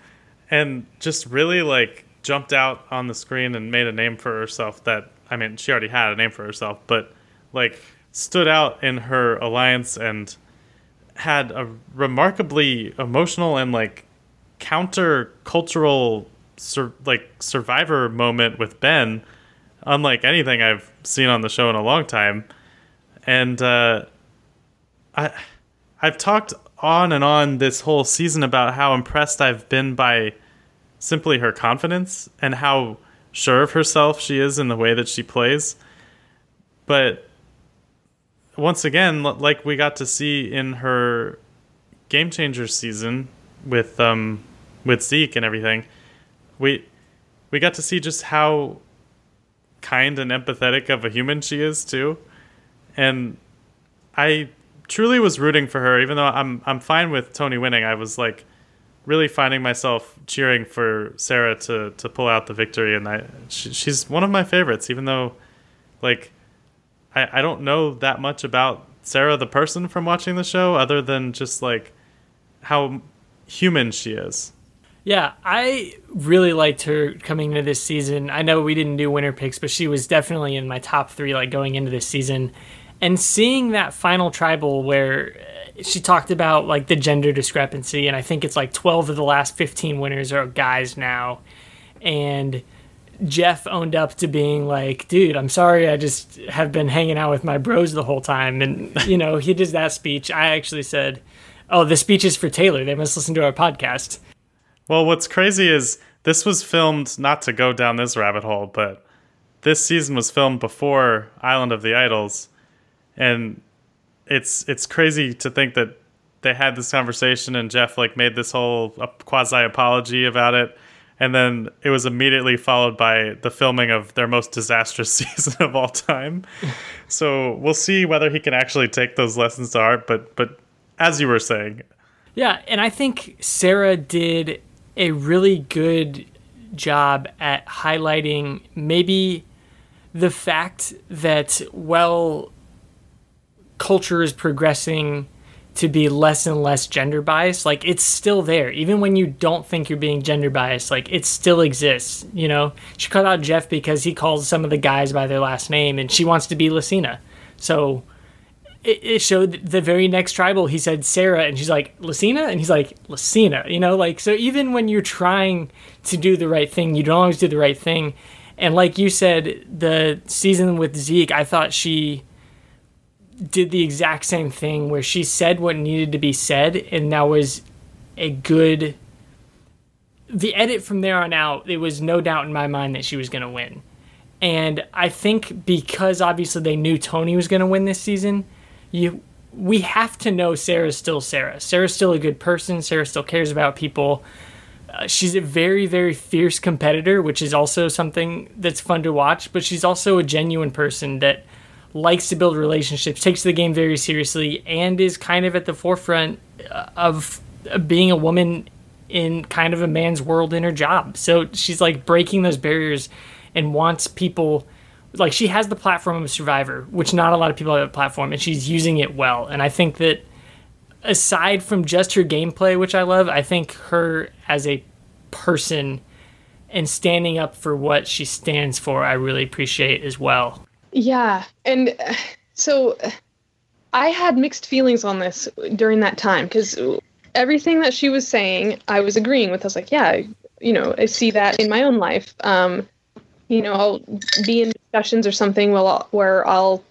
A: and just really like jumped out on the screen and made a name for herself. That I mean, she already had a name for herself, but like stood out in her alliance and had a remarkably emotional and like counter cultural sur- like survivor moment with Ben, unlike anything I've seen on the show in a long time. And uh, I I've talked on and on this whole season about how impressed I've been by simply her confidence and how sure of herself she is in the way that she plays. But once again, like we got to see in her Game Changer season with um with Zeke and everything, we we got to see just how kind and empathetic of a human she is too, and I truly was rooting for her. Even though I'm I'm fine with Tony winning, I was like really finding myself cheering for Sarah to to pull out the victory, and I she, she's one of my favorites. Even though, like I, I don't know that much about Sarah the person from watching the show other than just like how human she is.
B: Yeah, I really liked her coming into this season. I know we didn't do winner picks, but she was definitely in my top three like going into this season. And seeing that final tribal where uh, she talked about like the gender discrepancy, and I think it's like 12 of the last 15 winners are guys now. And Jeff owned up to being like, dude, I'm sorry, I just have been hanging out with my bros the whole time. And, you know, he did that speech. I actually said, oh, the speech is for Taylor. They must listen to our podcast.
A: Well, what's crazy is this was filmed, not to go down this rabbit hole, but this season was filmed before Island of the Idols. And it's it's crazy to think that they had this conversation and Jeff like made this whole uh, quasi apology about it. And then it was immediately followed by the filming of their most disastrous season of all time. so we'll see whether he can actually take those lessons to heart. But but as you were saying,
B: yeah, and I think Sarah did a really good job at highlighting maybe the fact that well culture is progressing to be less and less gender biased like it's still there even when you don't think you're being gender biased like it still exists you know she cut out jeff because he calls some of the guys by their last name and she wants to be Lacina. so it, it showed the very next tribal he said sarah and she's like Lacina, and he's like Lacina. you know like so even when you're trying to do the right thing you don't always do the right thing and like you said the season with zeke i thought she did the exact same thing where she said what needed to be said, and that was a good. The edit from there on out, it was no doubt in my mind that she was going to win. And I think because obviously they knew Tony was going to win this season, you we have to know Sarah's still Sarah. Sarah's still a good person. Sarah still cares about people. Uh, she's a very, very fierce competitor, which is also something that's fun to watch. But she's also a genuine person that likes to build relationships, takes the game very seriously, and is kind of at the forefront uh, of being a woman in kind of a man's world in her job. So she's like breaking those barriers and wants people like she has the platform of survivor, which not a lot of people have a platform, and she's using it well. And I think that aside from just her gameplay, which I love, I think her as a person and standing up for what she stands for, I really appreciate as well.
C: Yeah. And uh, so I had mixed feelings on this during that time because everything that she was saying, I was agreeing with. I was like, yeah, you know, I see that in my own life. Um, you know, I'll be in discussions or something where I'll, where I'll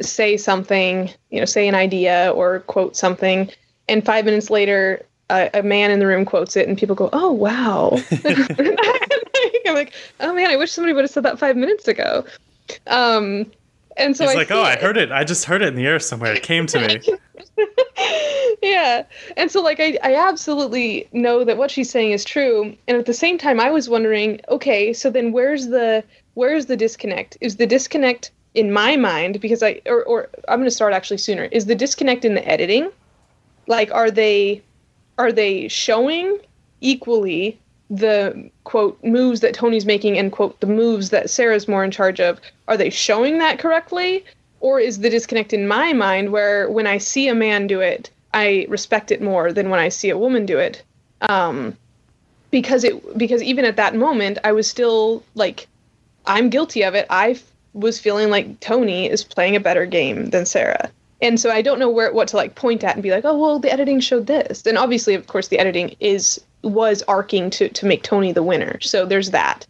C: say something, you know, say an idea or quote something, and five minutes later, a, a man in the room quotes it, and people go, "Oh, wow!" I'm like, "Oh man, I wish somebody would have said that five minutes ago." Um, and so
A: he's
C: I
A: like, "Oh, I heard it. I just heard it in the air somewhere. It came to me."
C: yeah, and so like I, I absolutely know that what she's saying is true, and at the same time, I was wondering, okay, so then where's the where's the disconnect? Is the disconnect in my mind because I or, or I'm going to start actually sooner. Is the disconnect in the editing? Like, are they are they showing equally the quote moves that Tony's making and quote the moves that Sarah's more in charge of are they showing that correctly? Or is the disconnect in my mind where when I see a man do it I respect it more than when I see a woman do it? Um, because it because even at that moment I was still like I'm guilty of it. I f- was feeling like Tony is playing a better game than Sarah. And so I don't know where what to like point at and be like oh well the editing showed this. And obviously of course the editing is was arcing to to make Tony the winner. So there's that.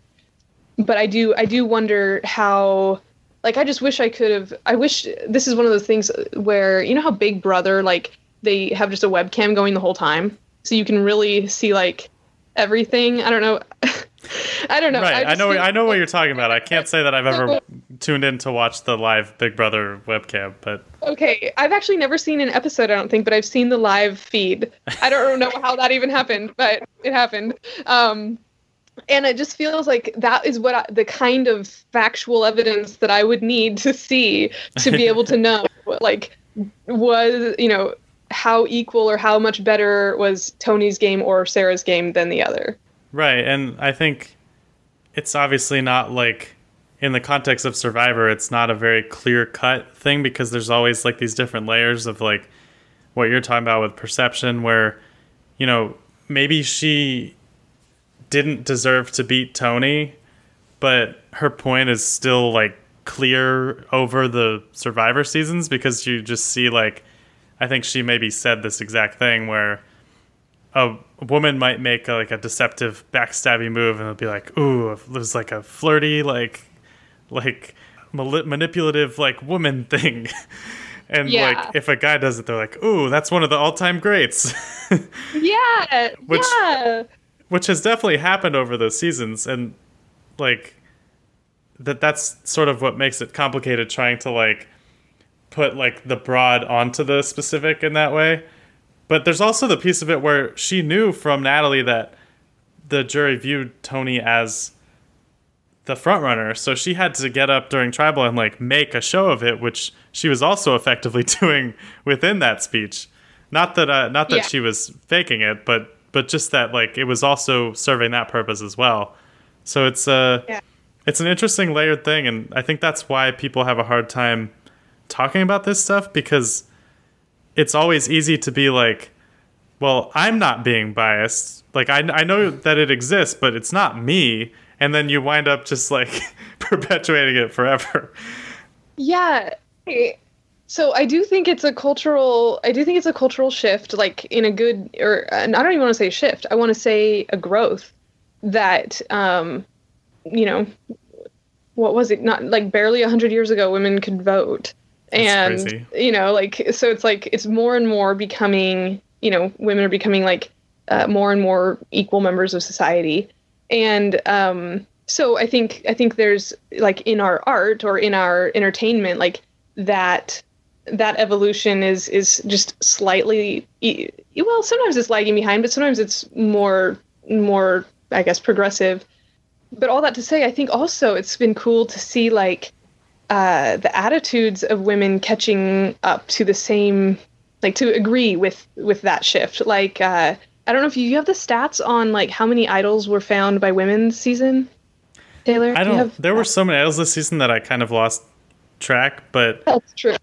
C: But I do I do wonder how like I just wish I could have I wish this is one of those things where you know how Big Brother like they have just a webcam going the whole time so you can really see like everything. I don't know. I don't know.
A: Right.
C: I,
A: I know. I know what you're talking about. I can't say that I've ever tuned in to watch the live Big Brother webcam, but
C: okay, I've actually never seen an episode. I don't think, but I've seen the live feed. I don't know how that even happened, but it happened. Um, and it just feels like that is what I, the kind of factual evidence that I would need to see to be able to know, like, was you know how equal or how much better was Tony's game or Sarah's game than the other.
A: Right, and I think it's obviously not like in the context of Survivor, it's not a very clear cut thing because there's always like these different layers of like what you're talking about with perception, where you know maybe she didn't deserve to beat Tony, but her point is still like clear over the Survivor seasons because you just see like I think she maybe said this exact thing where a woman might make a, like a deceptive backstabby move and it'll be like ooh it was like a flirty like like manipulative like woman thing and yeah. like if a guy does it they're like ooh that's one of the all-time greats
C: yeah which yeah.
A: which has definitely happened over the seasons and like that that's sort of what makes it complicated trying to like put like the broad onto the specific in that way but there's also the piece of it where she knew from Natalie that the jury viewed Tony as the front runner, so she had to get up during tribal and like make a show of it, which she was also effectively doing within that speech. Not that uh, not that
C: Yeah.
A: she was faking it, but but just that like it was also serving that purpose as well. So it's uh
C: Yeah.
A: it's an interesting layered thing, and I think that's why people have a hard time talking about this stuff because it's always easy to be like, well, I'm not being biased. Like I I know that it exists, but it's not me. And then you wind up just like perpetuating it forever.
C: Yeah. So I do think it's a cultural. I do think it's a cultural shift, like in a good or and I don't even want to say shift. I want to say a growth that, um, you know, what was it? Not like barely a hundred years ago, women could vote, and
A: crazy.
C: you know, like so it's like it's more and more becoming. You know, women are becoming like uh, more and more equal members of society, and um, so I think I think there's like in our art or in our entertainment, like that that evolution is is just slightly well sometimes it's lagging behind but sometimes it's more more i guess progressive. But all that to say i think also it's been cool to see like uh, the attitudes of women catching up to the same like to agree with with that shift. Like uh, i don't know if you, you have the stats on like how many idols were found by women this season taylor
A: I
C: Do
A: don't.
C: have-
A: There were so many idols this season that I kind of lost track, but
C: that's true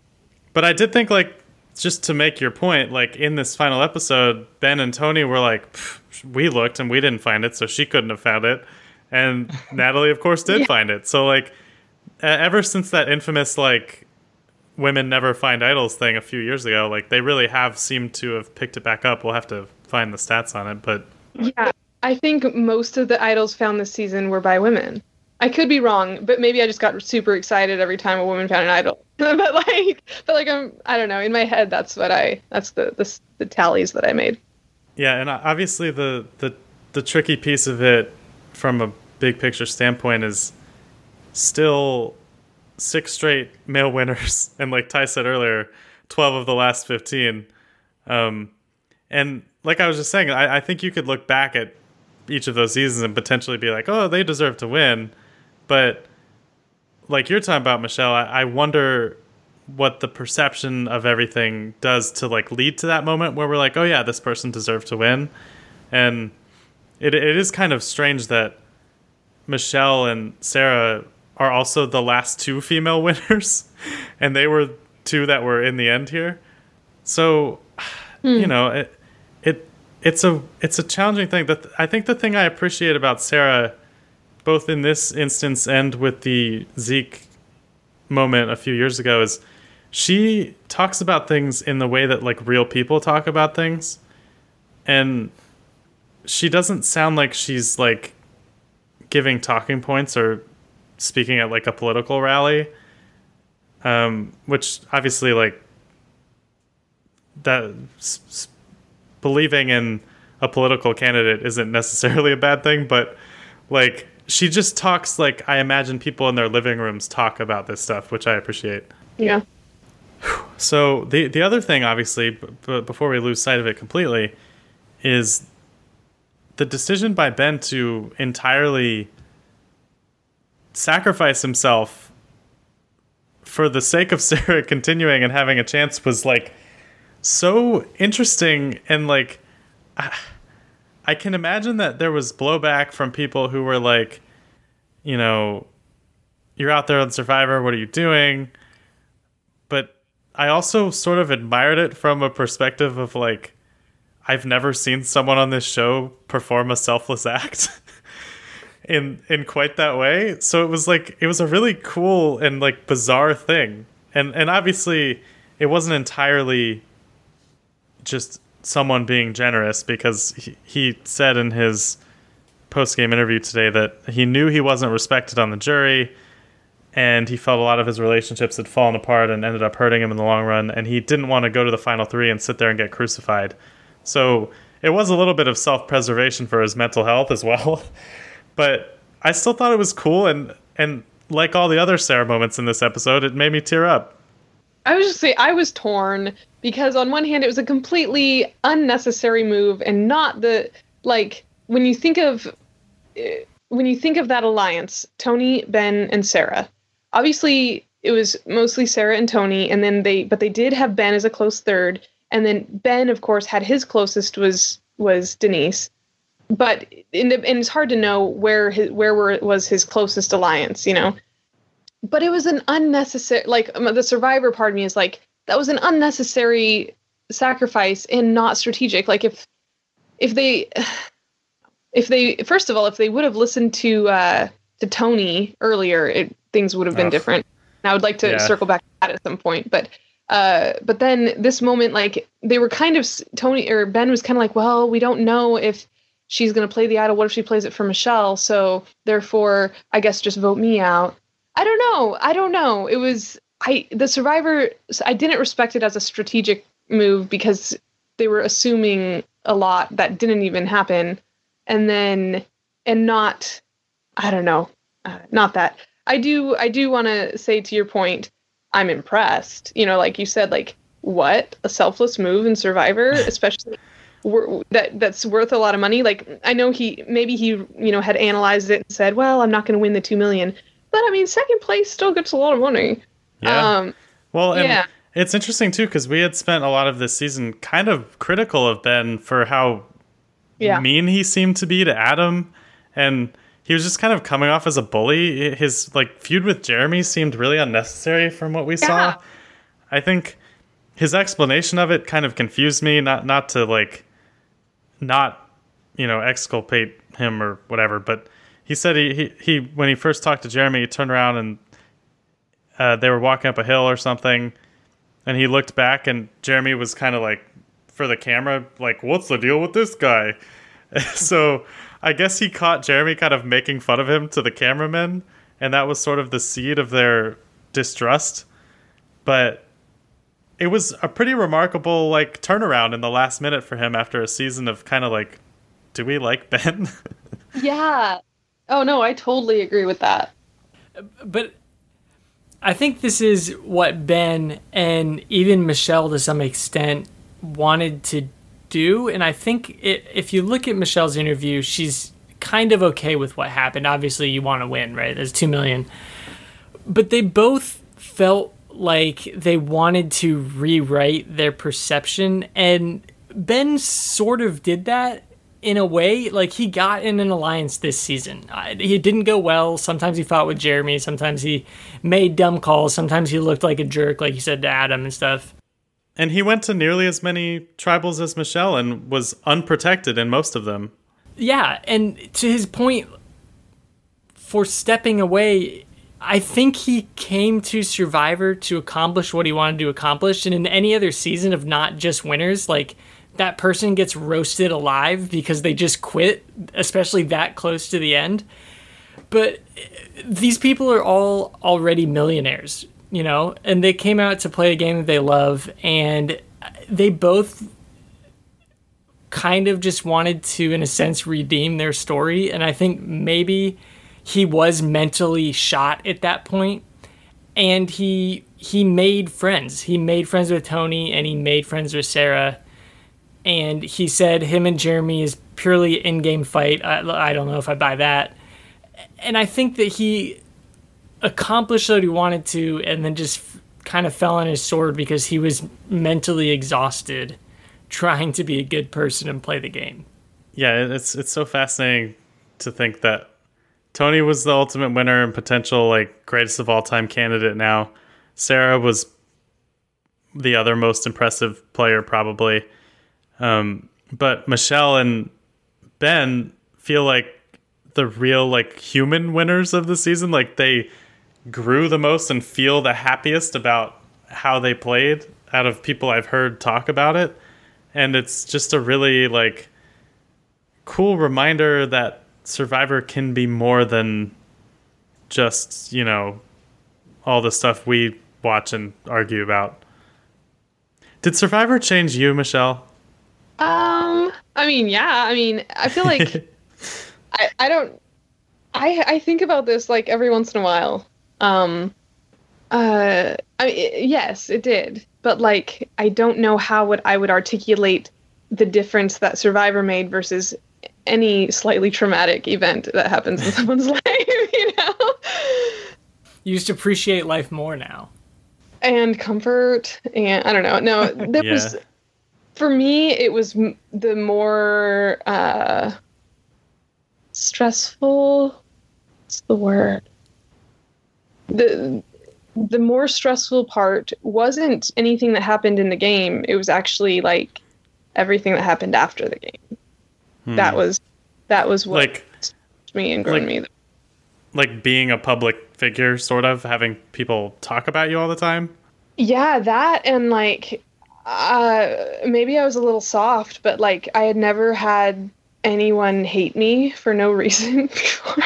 A: But I did think, like, just to make your point, like in this final episode, Ben and Tony were like, "We looked and we didn't find it, so she couldn't have found it," and Natalie, of course, did
C: Yeah.
A: find it. So, like, ever since that infamous like women never find idols thing a few years ago, like they really have seemed to have picked it back up. We'll have to find the stats on it, but
C: Yeah, I think most of the idols found this season were by women. I could be wrong, but maybe I just got super excited every time a woman found an idol. but like, but like, I'm, I don't know. In my head, that's what I, that's the the, the tallies that I made.
A: Yeah, and obviously the the the tricky piece of it from a big picture standpoint is still six straight male winners, and like Ty said earlier, twelve of the last fifteen. Um, and like I was just saying, I, I think you could look back at each of those seasons and potentially be like, oh, they deserve to win, but like you're talking about, Michelle, I, I wonder what the perception of everything does to like lead to that moment where we're like, oh yeah, this person deserved to win, and it it is kind of strange that Michelle and Sarah are also the last two female winners, and they were two that were in the end here. So, you hmm. know, it it it's a it's a challenging thing. That I think the thing I appreciate about Sarah, both in this instance and with the Zeke moment a few years ago, is she talks about things in the way that like real people talk about things, and she doesn't sound like she's like giving talking points or speaking at like a political rally um, which obviously like that s- s- believing in a political candidate isn't necessarily a bad thing but like she just talks like i imagine people in their living rooms talk about this stuff which i appreciate
C: Yeah.
A: so the the other thing, obviously, b- b- before we lose sight of it completely, is the decision by Ben to entirely sacrifice himself for the sake of Sarah continuing and having a chance was like so interesting and like I, can imagine that there was blowback from people who were like, you know, you're out there on Survivor, what are you doing? but I also sort of admired it from a perspective of like I've never seen someone on this show perform a selfless act in in quite that way. So it was like it was a really cool and like bizarre thing. And and obviously it wasn't entirely just someone being generous because he, he said in his post game interview today that he knew he wasn't respected on the jury and he felt a lot of his relationships had fallen apart and ended up hurting him in the long run and he didn't want to go to the final three and sit there and get crucified. So it was a little bit of self-preservation for his mental health as well but i still thought it was cool and and like all the other sarah moments in this episode it made me tear up
C: I was just say I was torn because on one hand it was a completely unnecessary move and not the like when you think of eh, when you think of that alliance, Tony, Ben, and Sarah. Obviously, it was mostly Sarah and Tony, and then they but they did have Ben as a close third, and then Ben, of course, had his closest was was Denise. But in the, and it's hard to know where his, where were, was his closest alliance, you know. But it was an unnecessary like the survivor part of me is like that was an unnecessary sacrifice and not strategic. Like if if they if they first of all if they would have listened to uh to Tony earlier, it, things would have been different. And I would like to
A: Yeah.
C: circle back to that at some point, but uh but then this moment like they were kind of Tony or Ben was kind of like, well, we don't know if she's going to play the idol. What if she plays it for Michelle? So therefore, I guess just vote me out. I don't know. I don't know. It was I the survivor I didn't respect it as a strategic move because they were assuming a lot that didn't even happen and then and not I don't know. Uh, not that. I do I do want to say to your point I'm impressed. You know, like you said like what? A selfless move in survivor, especially that that's worth a lot of money. Like I know he maybe he you know had analyzed it and said, "Well, I'm not going to win the 2 million." But I mean, second place still gets a lot of money.
A: Yeah.
C: Um
A: Well, and
C: Yeah.
A: it's interesting too because we had spent a lot of this season kind of critical of Ben for how
C: yeah.
A: mean he seemed to be to Adam, and he was just kind of coming off as a bully. His like feud with Jeremy seemed really unnecessary from what we
C: Yeah.
A: saw. I think his explanation of it kind of confused me. Not not to like not you know exculpate him or whatever, but he said he he, he when he first talked to Jeremy, he turned around and uh, they were walking up a hill or something, and he looked back and Jeremy was kind of like for the camera like what's the deal with this guy? So i guess he caught jeremy kind of making fun of him to the cameramen and that was sort of the seed of their distrust. But it was a pretty remarkable like turnaround in the last minute for him after a season of kind of like do we like ben?
C: Yeah. Oh no, I totally agree with that.
B: but I think this is what Ben and even Michelle to some extent wanted to do. And I think it, if you look at Michelle's interview, she's kind of okay with what happened. Obviously, you want to win, right? There's two million, but they both felt like they wanted to rewrite their perception, and Ben sort of did that in a way, like he got in an alliance this season. Uh, he didn't go well. Sometimes he fought with Jeremy. Sometimes he made dumb calls. Sometimes he looked like a jerk, like he said to Adam and stuff.
A: and he went to nearly as many tribals as michelle and was unprotected in most of them
B: Yeah, and to his point, for stepping away, I think he came to Survivor to accomplish what he wanted to accomplish. And in any other season of not just winners, like that person gets roasted alive because they just quit, especially that close to the end. But these people are all already millionaires, you know, and they came out to play a game that they love, and they both kind of just wanted to, in a sense, redeem their story. And I think maybe he was mentally shot at that point, and he he made friends. He made friends with Tony, and he made friends with Sarah. And he said him and Jeremy is purely in-game fight. I, I don't know if I buy that. And I think that he accomplished what he wanted to, and then just f- kind of fell on his sword because he was mentally exhausted trying to be a good person and play the game.
A: yeah it's it's so fascinating to think that tony was the ultimate winner and potential like greatest of all time candidate now sarah was the other most impressive player probably um, but michelle and ben feel like the real like human winners of the season. Like they grew the most and feel the happiest about how they played out of people i've heard talk about it. And it's just a really like cool reminder that survivor can be more than just you know all the stuff we watch and argue about. Did survivor change you michelle
C: Um, I mean, yeah. I mean, I feel like I, I don't. I I think about this like every once in a while. Um, Uh, I mean, yes, it did, but like I don't know how would I would articulate the difference that Survivor made versus any slightly traumatic event that happens in someone's life, you know.
B: You just appreciate life more now.
C: And comfort, and I don't know. No, there
A: Yeah.
C: was for me. It was m- the more uh, stressful. What's the word? the The more stressful part wasn't anything that happened in the game. It was actually like everything that happened after the game. That was that was what
A: like
C: me and grown
A: like-
C: me.
A: like being a public figure, sort of having people talk about you all the time.
C: Yeah, that and like uh maybe I was a little soft, but like I had never had anyone hate me for no reason before.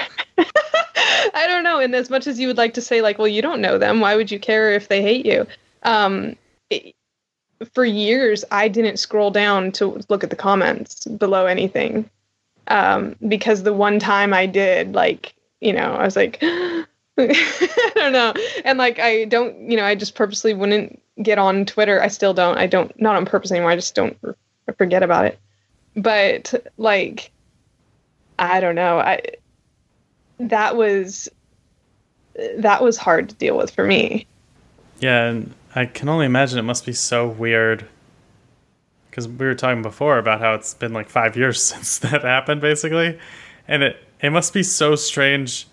C: I don't know, and as much as you would like to say like, well, you don't know them, why would you care if they hate you? Um it- for years I didn't scroll down to look at the comments below anything. Um because the one time I did like, you know, I was like I don't know. And like I don't, you know, I just purposely wouldn't get on Twitter. I still don't. I don't not on purpose anymore. I just don't I forget about it. But like I don't know. I that was that was hard to deal with for me.
A: Yeah, and I can only imagine it must be so weird. Because we were talking before about how it's been like five years since that happened, basically, and it it must be so strange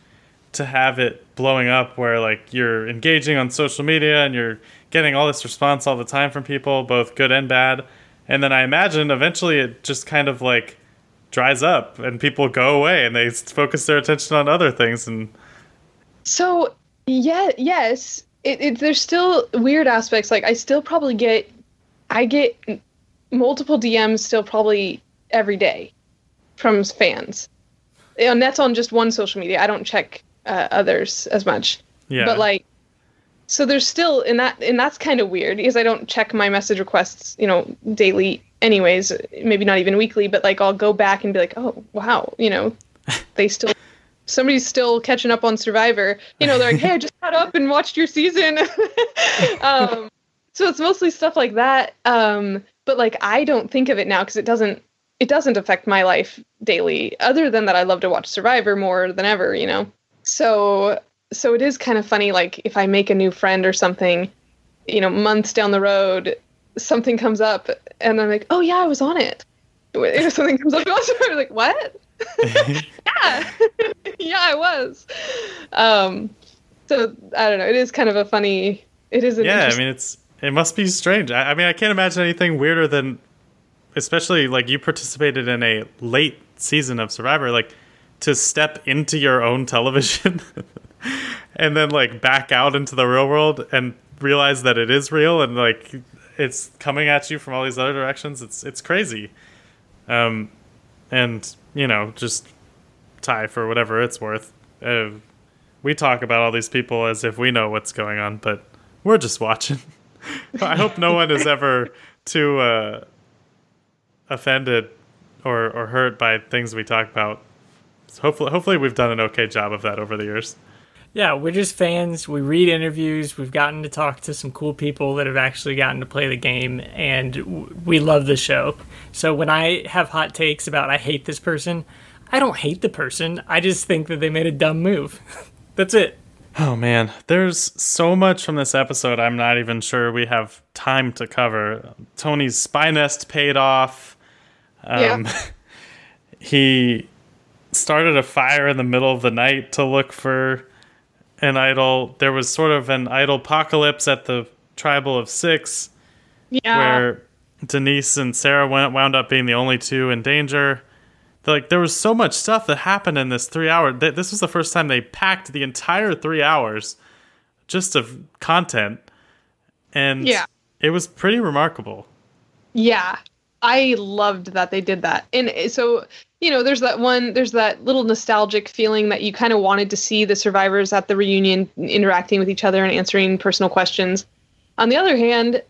A: to have it blowing up where like you're engaging on social media and you're getting all this response all the time from people, both good and bad, and then I imagine eventually it just kind of like dries up and people go away and they focus their attention on other things and
C: So yeah, yes, it, it there's still weird aspects. Like I still probably get, I get multiple DMs still probably every day from fans, and that's on just one social media. I don't check uh, others as much.
A: yeah.
C: But like, so there's still and that and that's kind of weird because I don't check my message requests, you know, daily. Anyways, maybe not even weekly, but like I'll go back and be like, oh wow, you know, they still somebody's still catching up on Survivor. You know, they're like, hey, I just caught up and watched your season. um, so it's mostly stuff like that. Um, but like I don't think of it now because it doesn't it doesn't affect my life daily. Other than that, I love to watch Survivor more than ever. You know, so so it is kind of funny. Like if I make a new friend or something, you know, months down the road, something comes up and I'm like, oh yeah, I was on it. If something comes up, I'm like, what? yeah, yeah, I was. Um, so I don't know. It is kind of a funny. It is.
A: Yeah i mean it's it must be strange I, I mean i can't imagine anything weirder than especially like you participated in a late season of survivor like to step into your own television and then like back out into the real world and realize that it is real and like it's coming at you from all these other directions. It's it's crazy. Um and you know just tie for whatever it's worth. Uh, we talk about all these people as if we know what's going on but we're just watching. I hope no one is ever too uh offended or or hurt by things we talk about. So hopefully hopefully we've done an okay job of that over the years
B: Yeah, we're just fans. We read interviews. We've gotten to talk to some cool people that have actually gotten to play the game, and w- we love the show. So when I have hot takes about I hate this person, I don't hate the person. I just think that they made a dumb move. That's it.
A: Oh man, there's so much from this episode. I'm not even sure we have time to cover. Tony's spy nest paid off. Um,
C: Yeah.
A: he started a fire in the middle of the night to look for an idol. There was sort of an idol apocalypse at the tribal of six,
C: yeah.
A: where Denise and Sarah went, wound up being the only two in danger. Like there was so much stuff that happened in this three hour. th- This was the first time they packed the entire three hours just of content, and
C: Yeah.
A: it was pretty remarkable.
C: Yeah, I loved that they did that. And so, you know, there's that one, there's that little nostalgic feeling that you kind of wanted to see the survivors at the reunion interacting with each other and answering personal questions. On the other hand,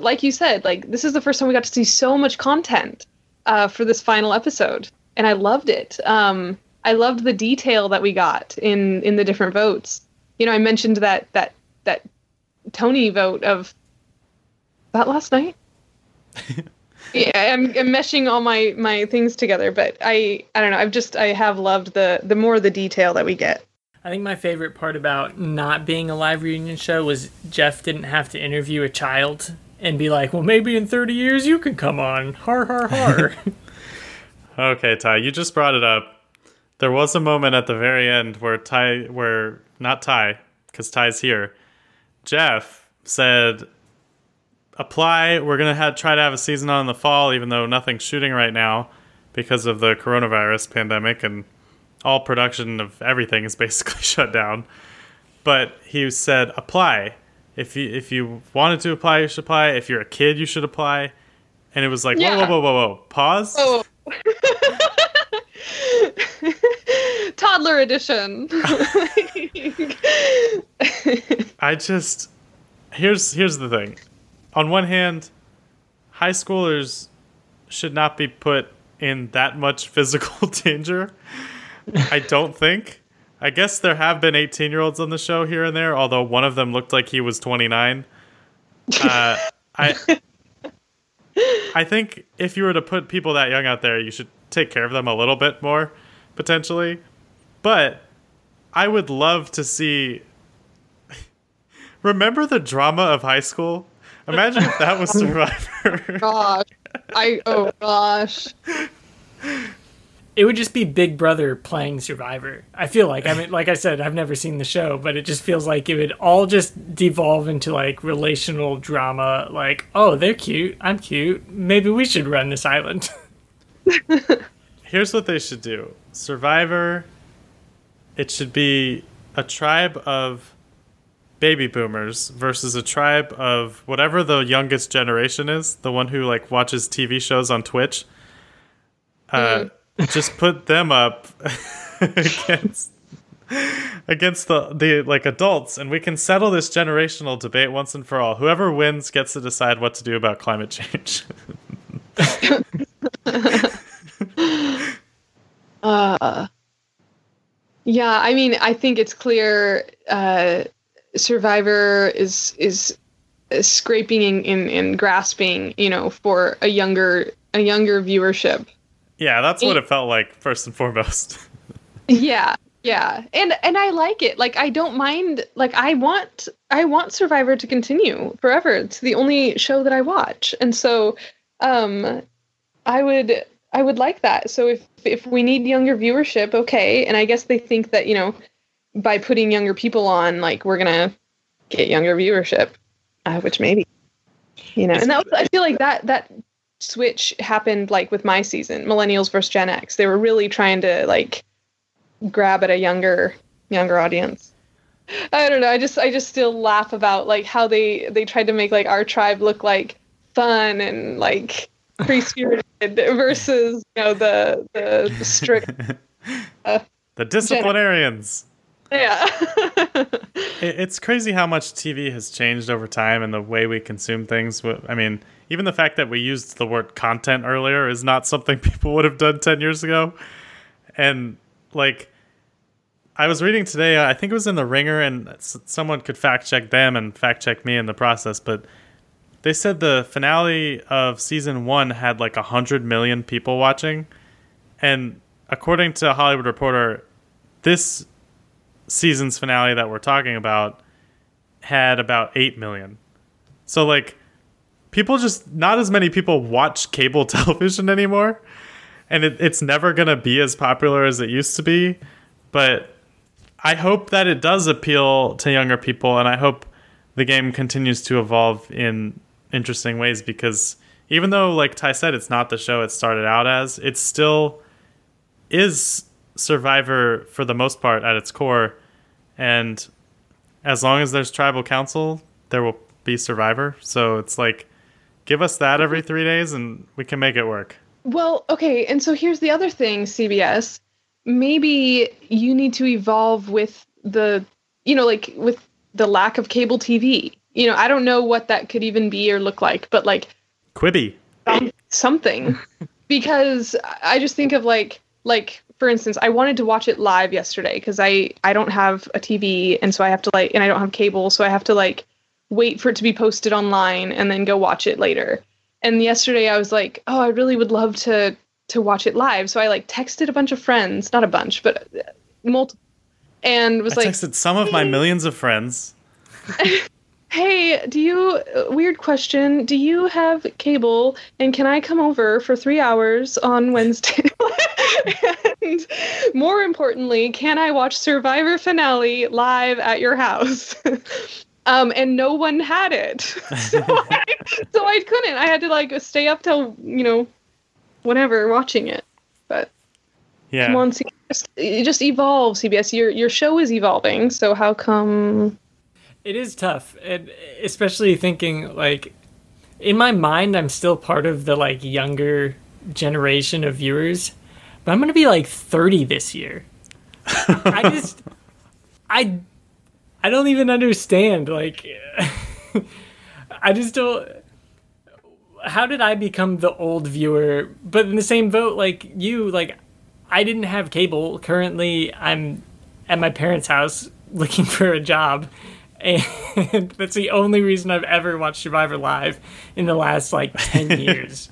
C: like you said, like this is the first time we got to see so much content uh, for this final episode, and I loved it. Um, I loved the detail that we got in in the different votes. You know, I mentioned that that that Tony vote of that last night. yeah, I'm, I'm meshing all my my things together, but I I don't know. I've just I have loved the the more the detail that we get.
B: I think my favorite part about not being a live reunion show was Jeff didn't have to interview a child and be like, "Well, maybe in 30 years you can come on." Har har har.
A: Okay, Ty, you just brought it up. There was a moment at the very end where Ty, where not Ty, because Ty's here. Jeff said, "Apply. We're gonna have, try to have a season on in the fall, even though nothing's shooting right now because of the coronavirus pandemic and all production of everything is basically shut down." But he said, "Apply. If you if you wanted to apply, you should apply. If you're a kid, you should apply." And it was like,
C: Yeah.
A: whoa, whoa, whoa, whoa, whoa, pause.
C: Oh. Toddler edition.
A: I just here's here's the thing. On one hand, high schoolers should not be put in that much physical danger. I don't think. I guess there have been 18 year olds on the show here and there, although one of them looked like he was 29. Uh, I I think if you were to put people that young out there, you should take care of them a little bit more, potentially. But I would love to see Remember the drama of high school? Imagine if that was oh Survivor.
C: gosh. I oh gosh.
B: it would just be Big Brother playing Survivor. I feel like. I mean, like I said, I've never seen the show, but it just feels like it would all just devolve into like relational drama. Like, oh, they're cute. I'm cute. Maybe we should run this island.
A: Here's what they should do Survivor, it should be a tribe of baby boomers versus a tribe of whatever the youngest generation is, the one who like watches TV shows on Twitch. Uh, just put them up against against the the like adults and we can settle this generational debate once and for all. Whoever wins gets to decide what to do about climate change.
C: Uh, yeah, I mean, I think it's clear uh, Survivor is is scraping and, and, and grasping, you know, for a younger a younger viewership.
A: yeah, that's what it felt like first and foremost.
C: Yeah, yeah, and and I like it. Like I don't mind. Like I want I want Survivor to continue forever. It's the only show that I watch, and so um, I would I would like that. So if if we need younger viewership, okay. And I guess they think that you know by putting younger people on, like we're gonna get younger viewership, uh, which maybe you know. And that was, I feel like that that switch happened like with my season, Millennials versus Gen X. They were really trying to like grab at a younger younger audience. I don't know. I just I just still laugh about like how they they tried to make like our tribe look like fun and like free spirited versus you know the the strict
A: The disciplinarians.
C: Yeah.
A: It- It's crazy how much TV has changed over time and the way we consume things. I mean, even the fact that we used the word content earlier is not something people would have done 10 years ago. And, like, I was reading today, I think it was in The Ringer, and someone could fact check them and fact check me in the process, but they said the finale of season one had like 100 million people watching. And according to Hollywood Reporter, this season's finale that we're talking about had about 8 million. So like people just not as many people watch cable television anymore and it, it's never going to be as popular as it used to be, but I hope that it does appeal to younger people and I hope the game continues to evolve in interesting ways because even though like Ty said it's not the show it started out as, it still is Survivor for the most part at its core and as long as there's tribal council, there will be Survivor. So it's like, give us that every three days, and we can make it work.
C: Well, okay, and so here's the other thing, CBS. Maybe you need to evolve with the, you know, like with the lack of cable TV. You know, I don't know what that could even be or look like, but like
A: Quibi.
C: something. because I just think of like like for instance, I wanted to watch it live yesterday because I I don't have a TV and so I have to like and I don't have cable, so I have to like wait for it to be posted online and then go watch it later. And yesterday I was like, oh, I really would love to to watch it live. So I like texted a bunch of friends, not a bunch, but uh, multiple, and was
A: I
C: like,
A: texted some of my millions of friends.
C: hey, do you, uh, weird question, do you have cable and can I come over for three hours on Wednesday? and more importantly, can I watch Survivor finale live at your house? um, and no one had it. so, I, so I couldn't. I had to like stay up till, you know, whatever watching it. But
A: Yeah.
C: come on, CBS, it just evolves, CBS. Your, your show is evolving, so how come
B: It is tough, and especially thinking like in my mind, I'm still part of the like younger generation of viewers, but I'm gonna be like 30 this year. I just, I, I don't even understand. Like, I just don't. How did I become the old viewer? But in the same vote, like you, like I didn't have cable. Currently, I'm at my parents' house looking for a job. And that's the only reason I've ever watched Survivor live in the last like 10 years.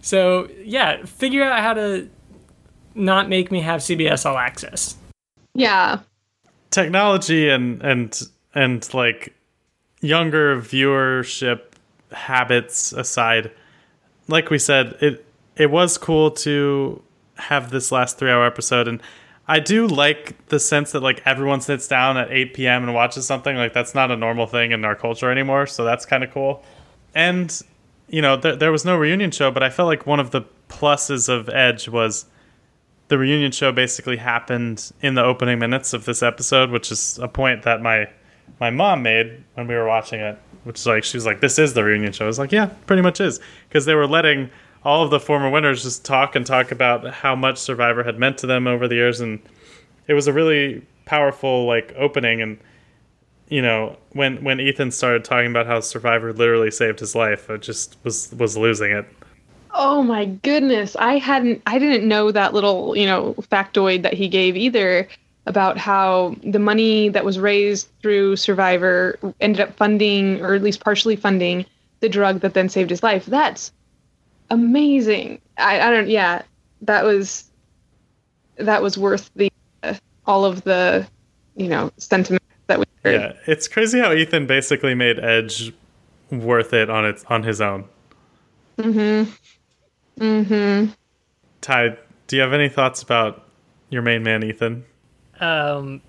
B: So, yeah, figure out how to not make me have CBS All Access.
C: Yeah.
A: technology and and and like younger viewership habits aside like we said it it was cool to have this last 3 hour episode and I do like the sense that like everyone sits down at 8 p.m. and watches something like that's not a normal thing in our culture anymore so that's kind of cool and you know there, there was no reunion show but I felt like one of the pluses of Edge was the reunion show basically happened in the opening minutes of this episode, which is a point that my my mom made when we were watching it. Which is like she was like, "This is the reunion show." I was like, "Yeah, pretty much is," because they were letting all of the former winners just talk and talk about how much Survivor had meant to them over the years, and it was a really powerful like opening. And you know, when when Ethan started talking about how Survivor literally saved his life, I just was was losing it.
C: Oh my goodness. I hadn't I didn't know that little, you know, factoid that he gave either about how the money that was raised through Survivor ended up funding or at least partially funding the drug that then saved his life. That's amazing. I, I don't yeah, that was that was worth the uh, all of the, you know, sentiment that we heard.
A: Yeah, it's crazy how Ethan basically made Edge worth it on its on his own.
C: Mhm. Mhm.
A: Ty, do you have any thoughts about your main man, Ethan?
B: Um,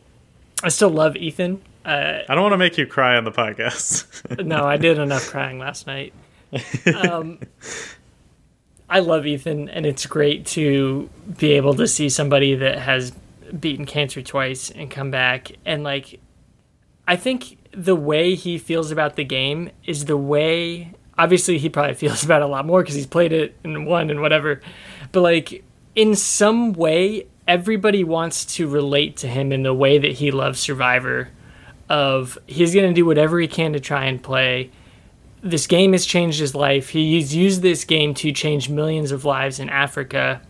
B: I still love Ethan. Uh,
A: I don't want to make you cry on the podcast.
B: no, I did enough crying last night. Um, I love Ethan, and it's great to be able to see somebody that has beaten cancer twice and come back. And like, I think the way he feels about the game is the way. Obviously, he probably feels about it a lot more because he's played it and won and whatever. But like, in some way, everybody wants to relate to him in the way that he loves Survivor. Of he's gonna do whatever he can to try and play this game has changed his life. He's used this game to change millions of lives in Africa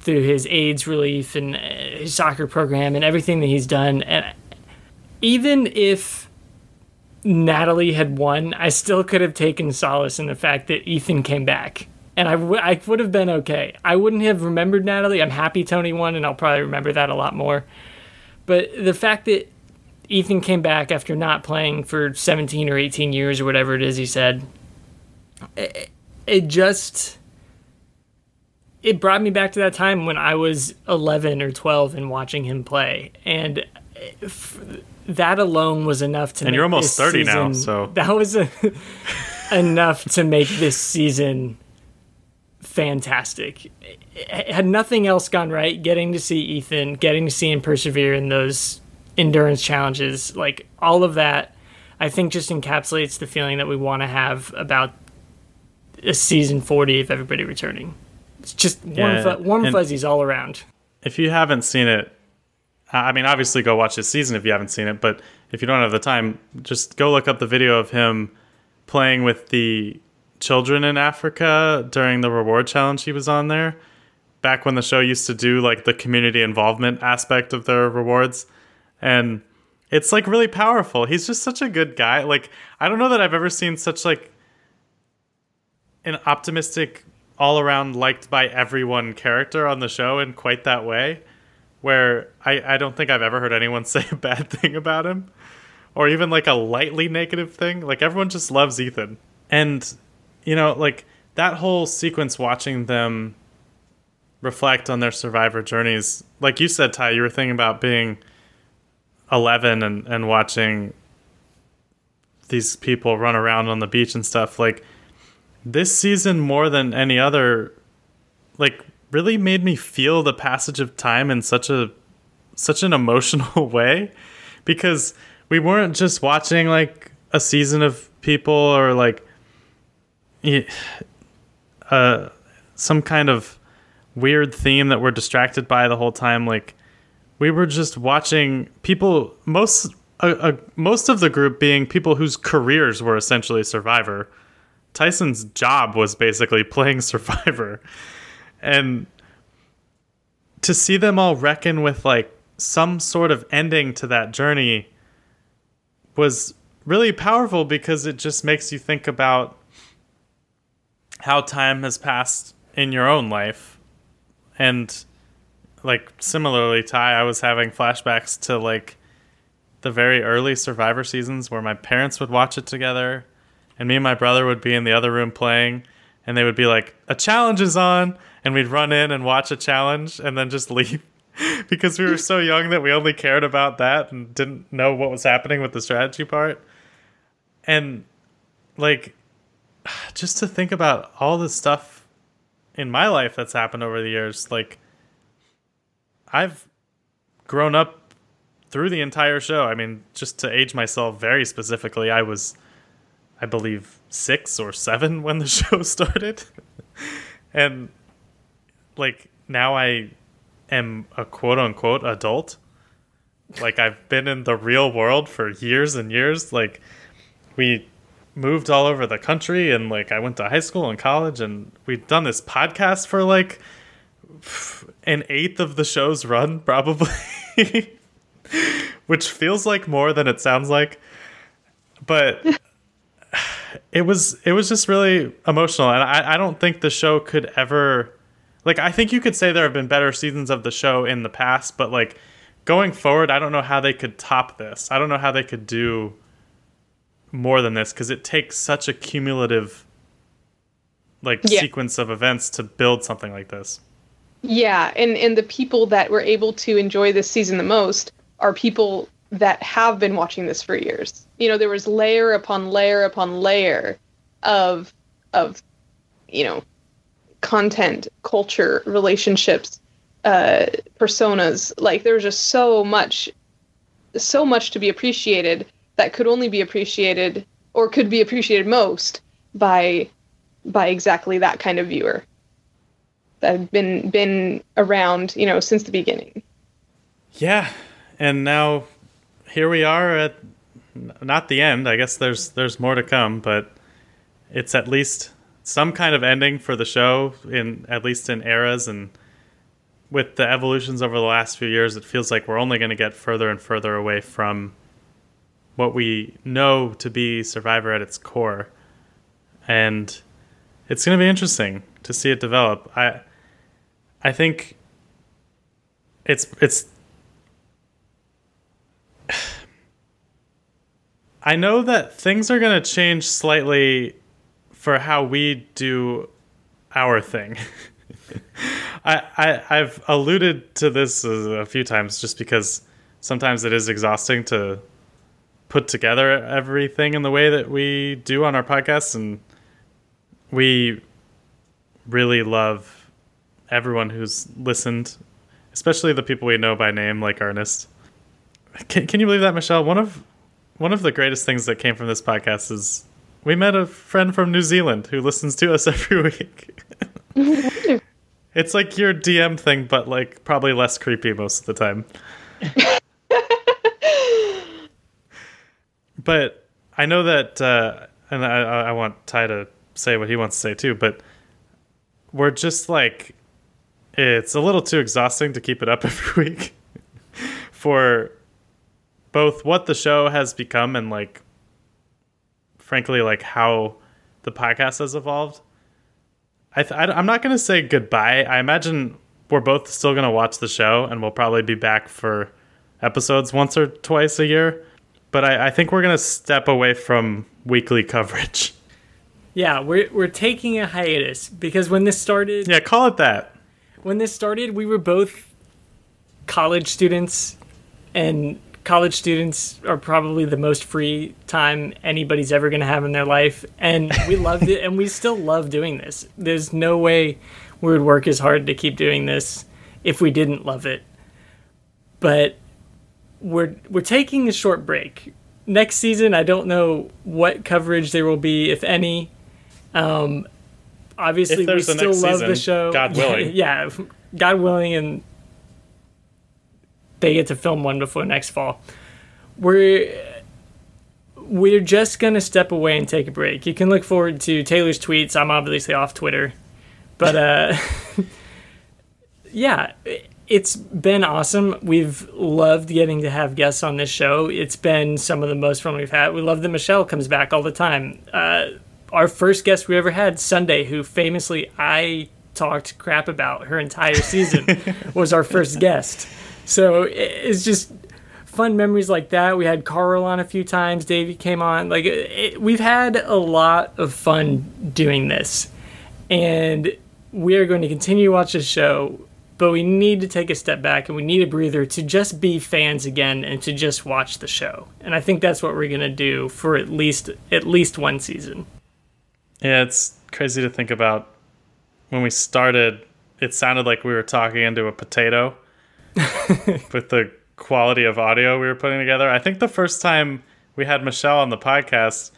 B: through his AIDS relief and uh, his soccer program and everything that he's done. And even if Natalie had won, I still could have taken solace in the fact that Ethan came back. And I, w- I would have been okay. I wouldn't have remembered Natalie. I'm happy Tony won, and I'll probably remember that a lot more. But the fact that Ethan came back after not playing for 17 or 18 years or whatever it is he said. It, it just it brought me back to that time when I was 11 or 12 and watching him play and that alone was enough to
A: And
B: make
A: you're almost
B: this
A: 30 now, so-
B: that was a, enough to make this season fantastic. Had nothing else gone right, getting to see Ethan, getting to see him persevere in those endurance challenges, like all of that, I think just encapsulates the feeling that we want to have about a season 40 of everybody returning. It's just warm,
A: Yeah,
B: fu- warm fuzzies all around.
A: if you haven't seen it, I mean, obviously go watch this season if you haven't seen it, but if you don't have the time, just go look up the video of him playing with the children in Africa during the reward challenge he was on there. back when the show used to do like the community involvement aspect of their rewards. And it's like really powerful. He's just such a good guy. Like I don't know that I've ever seen such like an optimistic all around liked by everyone character on the show in quite that way where I, I don't think I've ever heard anyone say a bad thing about him or even like a lightly negative thing. Like everyone just loves Ethan. And you know, like that whole sequence watching them reflect on their survivor journeys. Like you said, Ty, you were thinking about being 11 and, and watching these people run around on the beach and stuff. Like this season, more than any other, like really made me feel the passage of time in such a such an emotional way because we weren't just watching like a season of people or like uh, some kind of weird theme that we're distracted by the whole time. Like we were just watching people most uh, uh, most of the group being people whose careers were essentially Survivor. Tyson's job was basically playing Survivor, and to see them all reckon with like some sort of ending to that journey was really powerful because it just makes you think about how time has passed in your own life. And like similarly, Ty, I was having flashbacks to like the very early Survivor seasons where my parents would watch it together and me and my brother would be in the other room playing and they would be like, a challenge is on. And we'd run in and watch a challenge and then just leave because we were so young that we only cared about that and didn't know what was happening with the strategy part. And like, just to think about all the stuff in my life that's happened over the years, like I've grown up through the entire show. I mean, just to age myself very specifically, I was, I believe, six or seven when the show started. and like now I am a quote unquote adult. Like I've been in the real world for years and years. Like we moved all over the country and like I went to high school and college and we've done this podcast for like an eighth of the show's run probably which feels like more than it sounds like but it was it was just really emotional and I, I don't think the show could ever like I think you could say there have been better seasons of the show in the past but like going forward I don't know how they could top this I don't know how they could do more than this because it takes such a cumulative like yeah. sequence of events to build something like this.
C: Yeah, and and the people that were able to enjoy this season the most are people that have been watching this for years. You know, there was layer upon layer upon layer of of you know content, culture, relationships, uh personas. Like there was just so much so much to be appreciated that could only be appreciated or could be appreciated most by by exactly that kind of viewer that have been been around, you know, since the beginning.
A: Yeah, and now here we are at not the end. I guess there's there's more to come, but it's at least some kind of ending for the show in at least in eras and with the evolutions over the last few years, it feels like we're only going to get further and further away from what we know to be Survivor at its core. And it's going to be interesting to see it develop. I I think it's it's I know that things are going to change slightly for how we do our thing. I, I I've alluded to this a few times just because sometimes it is exhausting to put together everything in the way that we do on our podcast and we really love everyone who's listened especially the people we know by name like ernest. Can, can you believe that michelle? One of one of the greatest things that came from this podcast is we met a friend from new zealand who listens to us every week. It's like your dm thing but like probably less creepy most of the time. But I know that, uh, and I, I want Ty to say what he wants to say too, but we're just like it's a little too exhausting to keep it up every week for both what the show has become and like frankly like how the podcast has evolved. I th- I, am not going to say goodbye. I imagine we're both still going to watch the show and we'll probably be back for episodes once or twice a year but i, I think we're going to step away from weekly coverage.
B: Yeah, we're we're taking a hiatus because when this started,
A: yeah call it that
B: when this started, we were both college students, and college students are probably the most free time anybody's ever going to have in their life. And we loved it, and we still love doing this. There's no way we would work as hard to keep doing this if we didn't love it. But we're we're taking a short break. Next season, I don't know what coverage there will be, if any. Um, obviously, we still love the show.
A: God willing.
B: yeah, God willing, and they get to film one before next fall. We're we're just gonna step away and take a break. You can look forward to Taylor's tweets. I'm obviously off Twitter, but uh, yeah, it's been awesome. We've loved getting to have guests on this show. It's been some of the most fun we've had. We love that Michelle comes back all the time. Uh, our first guest we ever had, Sunday, who famously I talked crap about her entire season, was our first guest. So it's just fun memories like that. We had Carl on a few times. Davey came on. Like it, we've had a lot of fun doing this, and we are going to continue to watch this show. But we need to take a step back and we need a breather to just be fans again and to just watch the show. And I think that's what we're gonna do for at least at least one season.
A: Yeah, it's crazy to think about. When we started, it sounded like we were talking into a potato with the quality of audio we were putting together. I think the first time we had Michelle on the podcast,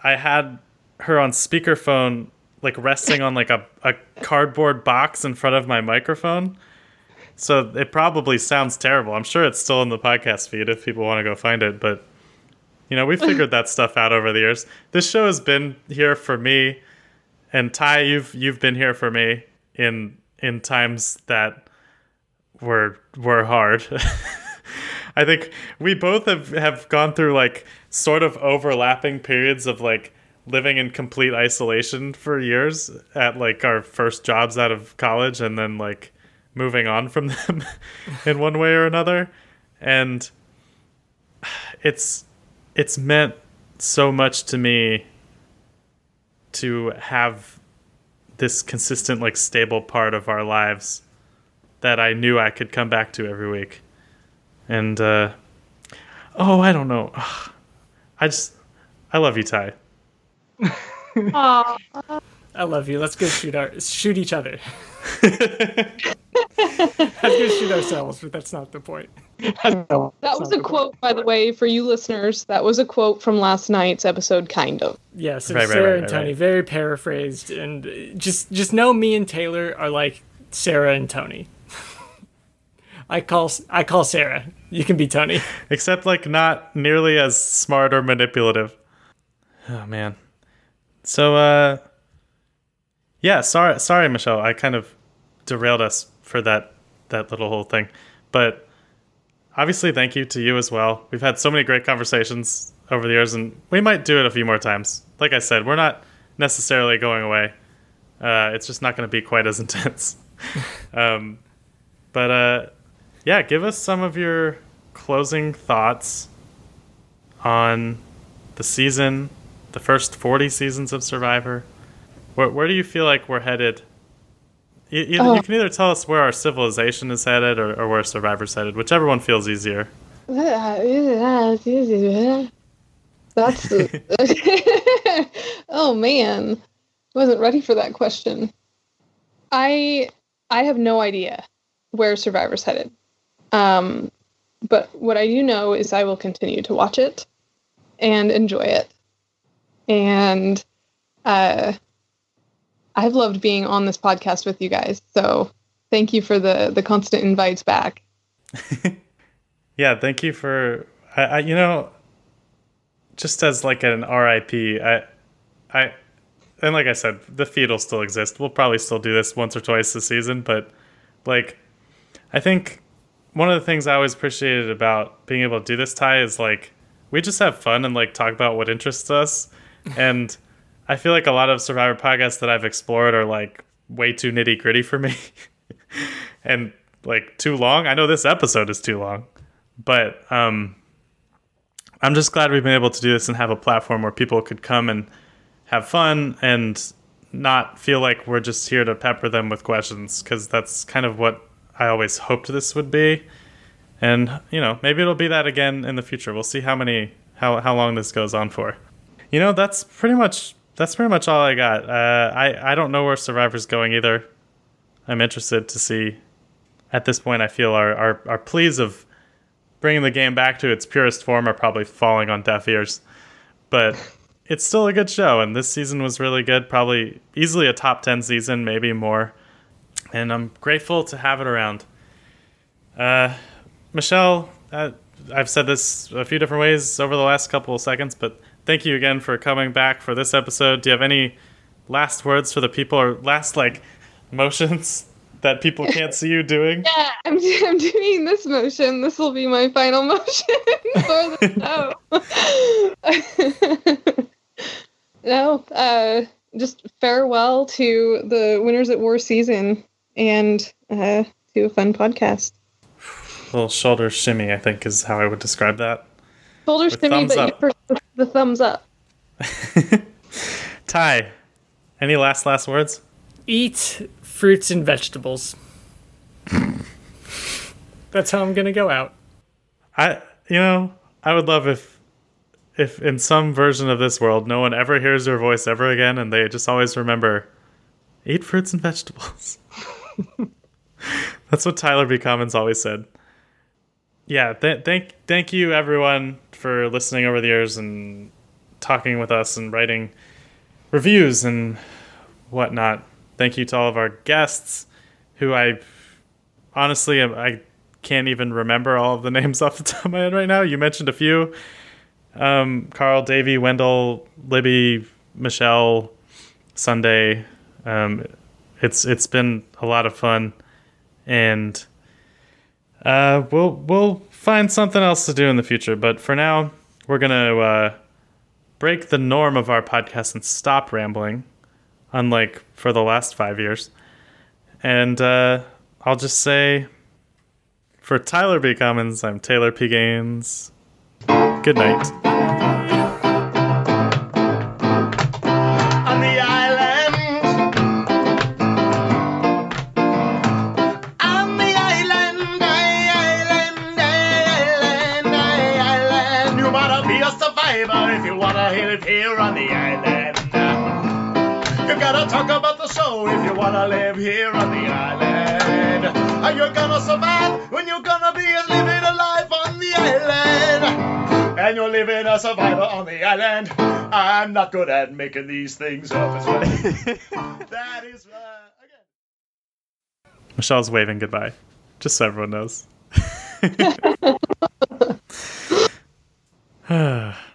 A: I had her on speakerphone, like resting on like a, a cardboard box in front of my microphone. So it probably sounds terrible. I'm sure it's still in the podcast feed if people want to go find it, but you know, we figured that stuff out over the years. This show has been here for me, and Ty, you've you've been here for me in in times that were were hard. I think we both have have gone through like sort of overlapping periods of like living in complete isolation for years at like our first jobs out of college and then like moving on from them in one way or another and it's it's meant so much to me to have this consistent like stable part of our lives that I knew I could come back to every week. And uh oh, I don't know. I just I love you, Ty.
C: Aw.
B: I love you. Let's go shoot our shoot each other. Let's go shoot ourselves, but that's not the point.
C: That was a quote, by the way, for you listeners. That was a quote from last night's episode, kind of.
B: Yeah, so
A: Right, right,
B: Sarah
A: right,
B: and Tony,
A: right.
B: very paraphrased, and just just know me and Taylor are like Sarah and Tony. I call I call Sarah. You can be Tony.
A: Except like not nearly as smart or manipulative. Oh man. So uh yeah, sorry sorry Michelle. I kind of derailed us for that that little whole thing. But obviously thank you to you as well. We've had so many great conversations over the years and we might do it a few more times. Like I said, we're not necessarily going away. Uh, it's just not going to be quite as intense. um, but uh, yeah, give us some of your closing thoughts on the season, the first 40 seasons of Survivor. Where, where do you feel like we're headed? You, you,
C: Oh.
A: you can either tell us where our civilization is headed or, or where Survivor's headed, whichever one feels easier.
C: That's. oh man, wasn't ready for that question. I I have no idea where Survivor's headed. Um, but what I do know is I will continue to watch it and enjoy it. And uh, I've loved being on this podcast with you guys. So thank you for the the constant invites back.
A: Yeah, thank you for I, I you know just as like an RIP, I I and like I said, the feed will still exist. We'll probably still do this once or twice this season, but Like, I think one of the things I always appreciated about being able to do this Ty is like we just have fun and like talk about what interests us. and I feel like a lot of Survivor podcasts that I've explored are like way too nitty gritty for me and like too long. I know this episode is too long, but um, I'm just glad we've been able to do this and have a platform where people could come and have fun and not feel like we're just here to pepper them with questions because that's kind of what I always hoped this would be. And you know, maybe it'll be that again in the future. We'll see how many how how long this goes on for. You know, that's pretty much that's pretty much all I got. Uh, I I don't know where Survivor's going either. I'm interested to see. At this point, I feel our our, our pleas of bringing the game back to its purest form are probably falling on deaf ears. But it's still a good show, and this season was really good. Probably easily a top 10 season, maybe more. And I'm grateful to have it around. Uh, Michelle, uh, I've said this a few different ways over the last couple of seconds, but thank you again for coming back for this episode. Do you have any last words for the people or last, like, motions that people can't see you doing?
C: Yeah, I'm, I'm doing this motion. This will be my final motion for the show. no, uh, just farewell to the Winners at War season and uh, to a fun podcast.
A: A little shoulder shimmy, I think, is how I would describe that.
C: Shoulder
A: With
C: shimmy, but you
A: up.
C: press the thumbs up.
A: Ty, any last last words?
B: Eat fruits and vegetables. That's how I'm gonna go out.
A: I you know, I would love if if in some version of this world no one ever hears your voice ever again and they just always remember eat fruits and vegetables. That's what Tyler B. Commons always said. Yeah, th- thank thank you everyone for listening over the years and talking with us and writing reviews and whatnot. Thank you to all of our guests, who I honestly I can't even remember all of the names off the top of my head right now. You mentioned a few: um, Carl, Davey, Wendell, Libby, Michelle, Sunday. Um, it's it's been a lot of fun, and uh, we'll we'll find something else to do in the future. But for now, we're gonna uh, break the norm of our podcast and stop rambling, unlike for the last five years. And uh, I'll just say, for Tyler B. Commons, I'm Taylor P. Gaines. Good night.
D: You wanna live here on the island. You gotta talk about the show if you wanna live here on the island. Are you gonna survive when you're gonna be living a life on the island? And you're living a survivor on the island. I'm not good at making these things up. It's funny. that is uh, again.
A: Michelle's waving goodbye, just so everyone knows.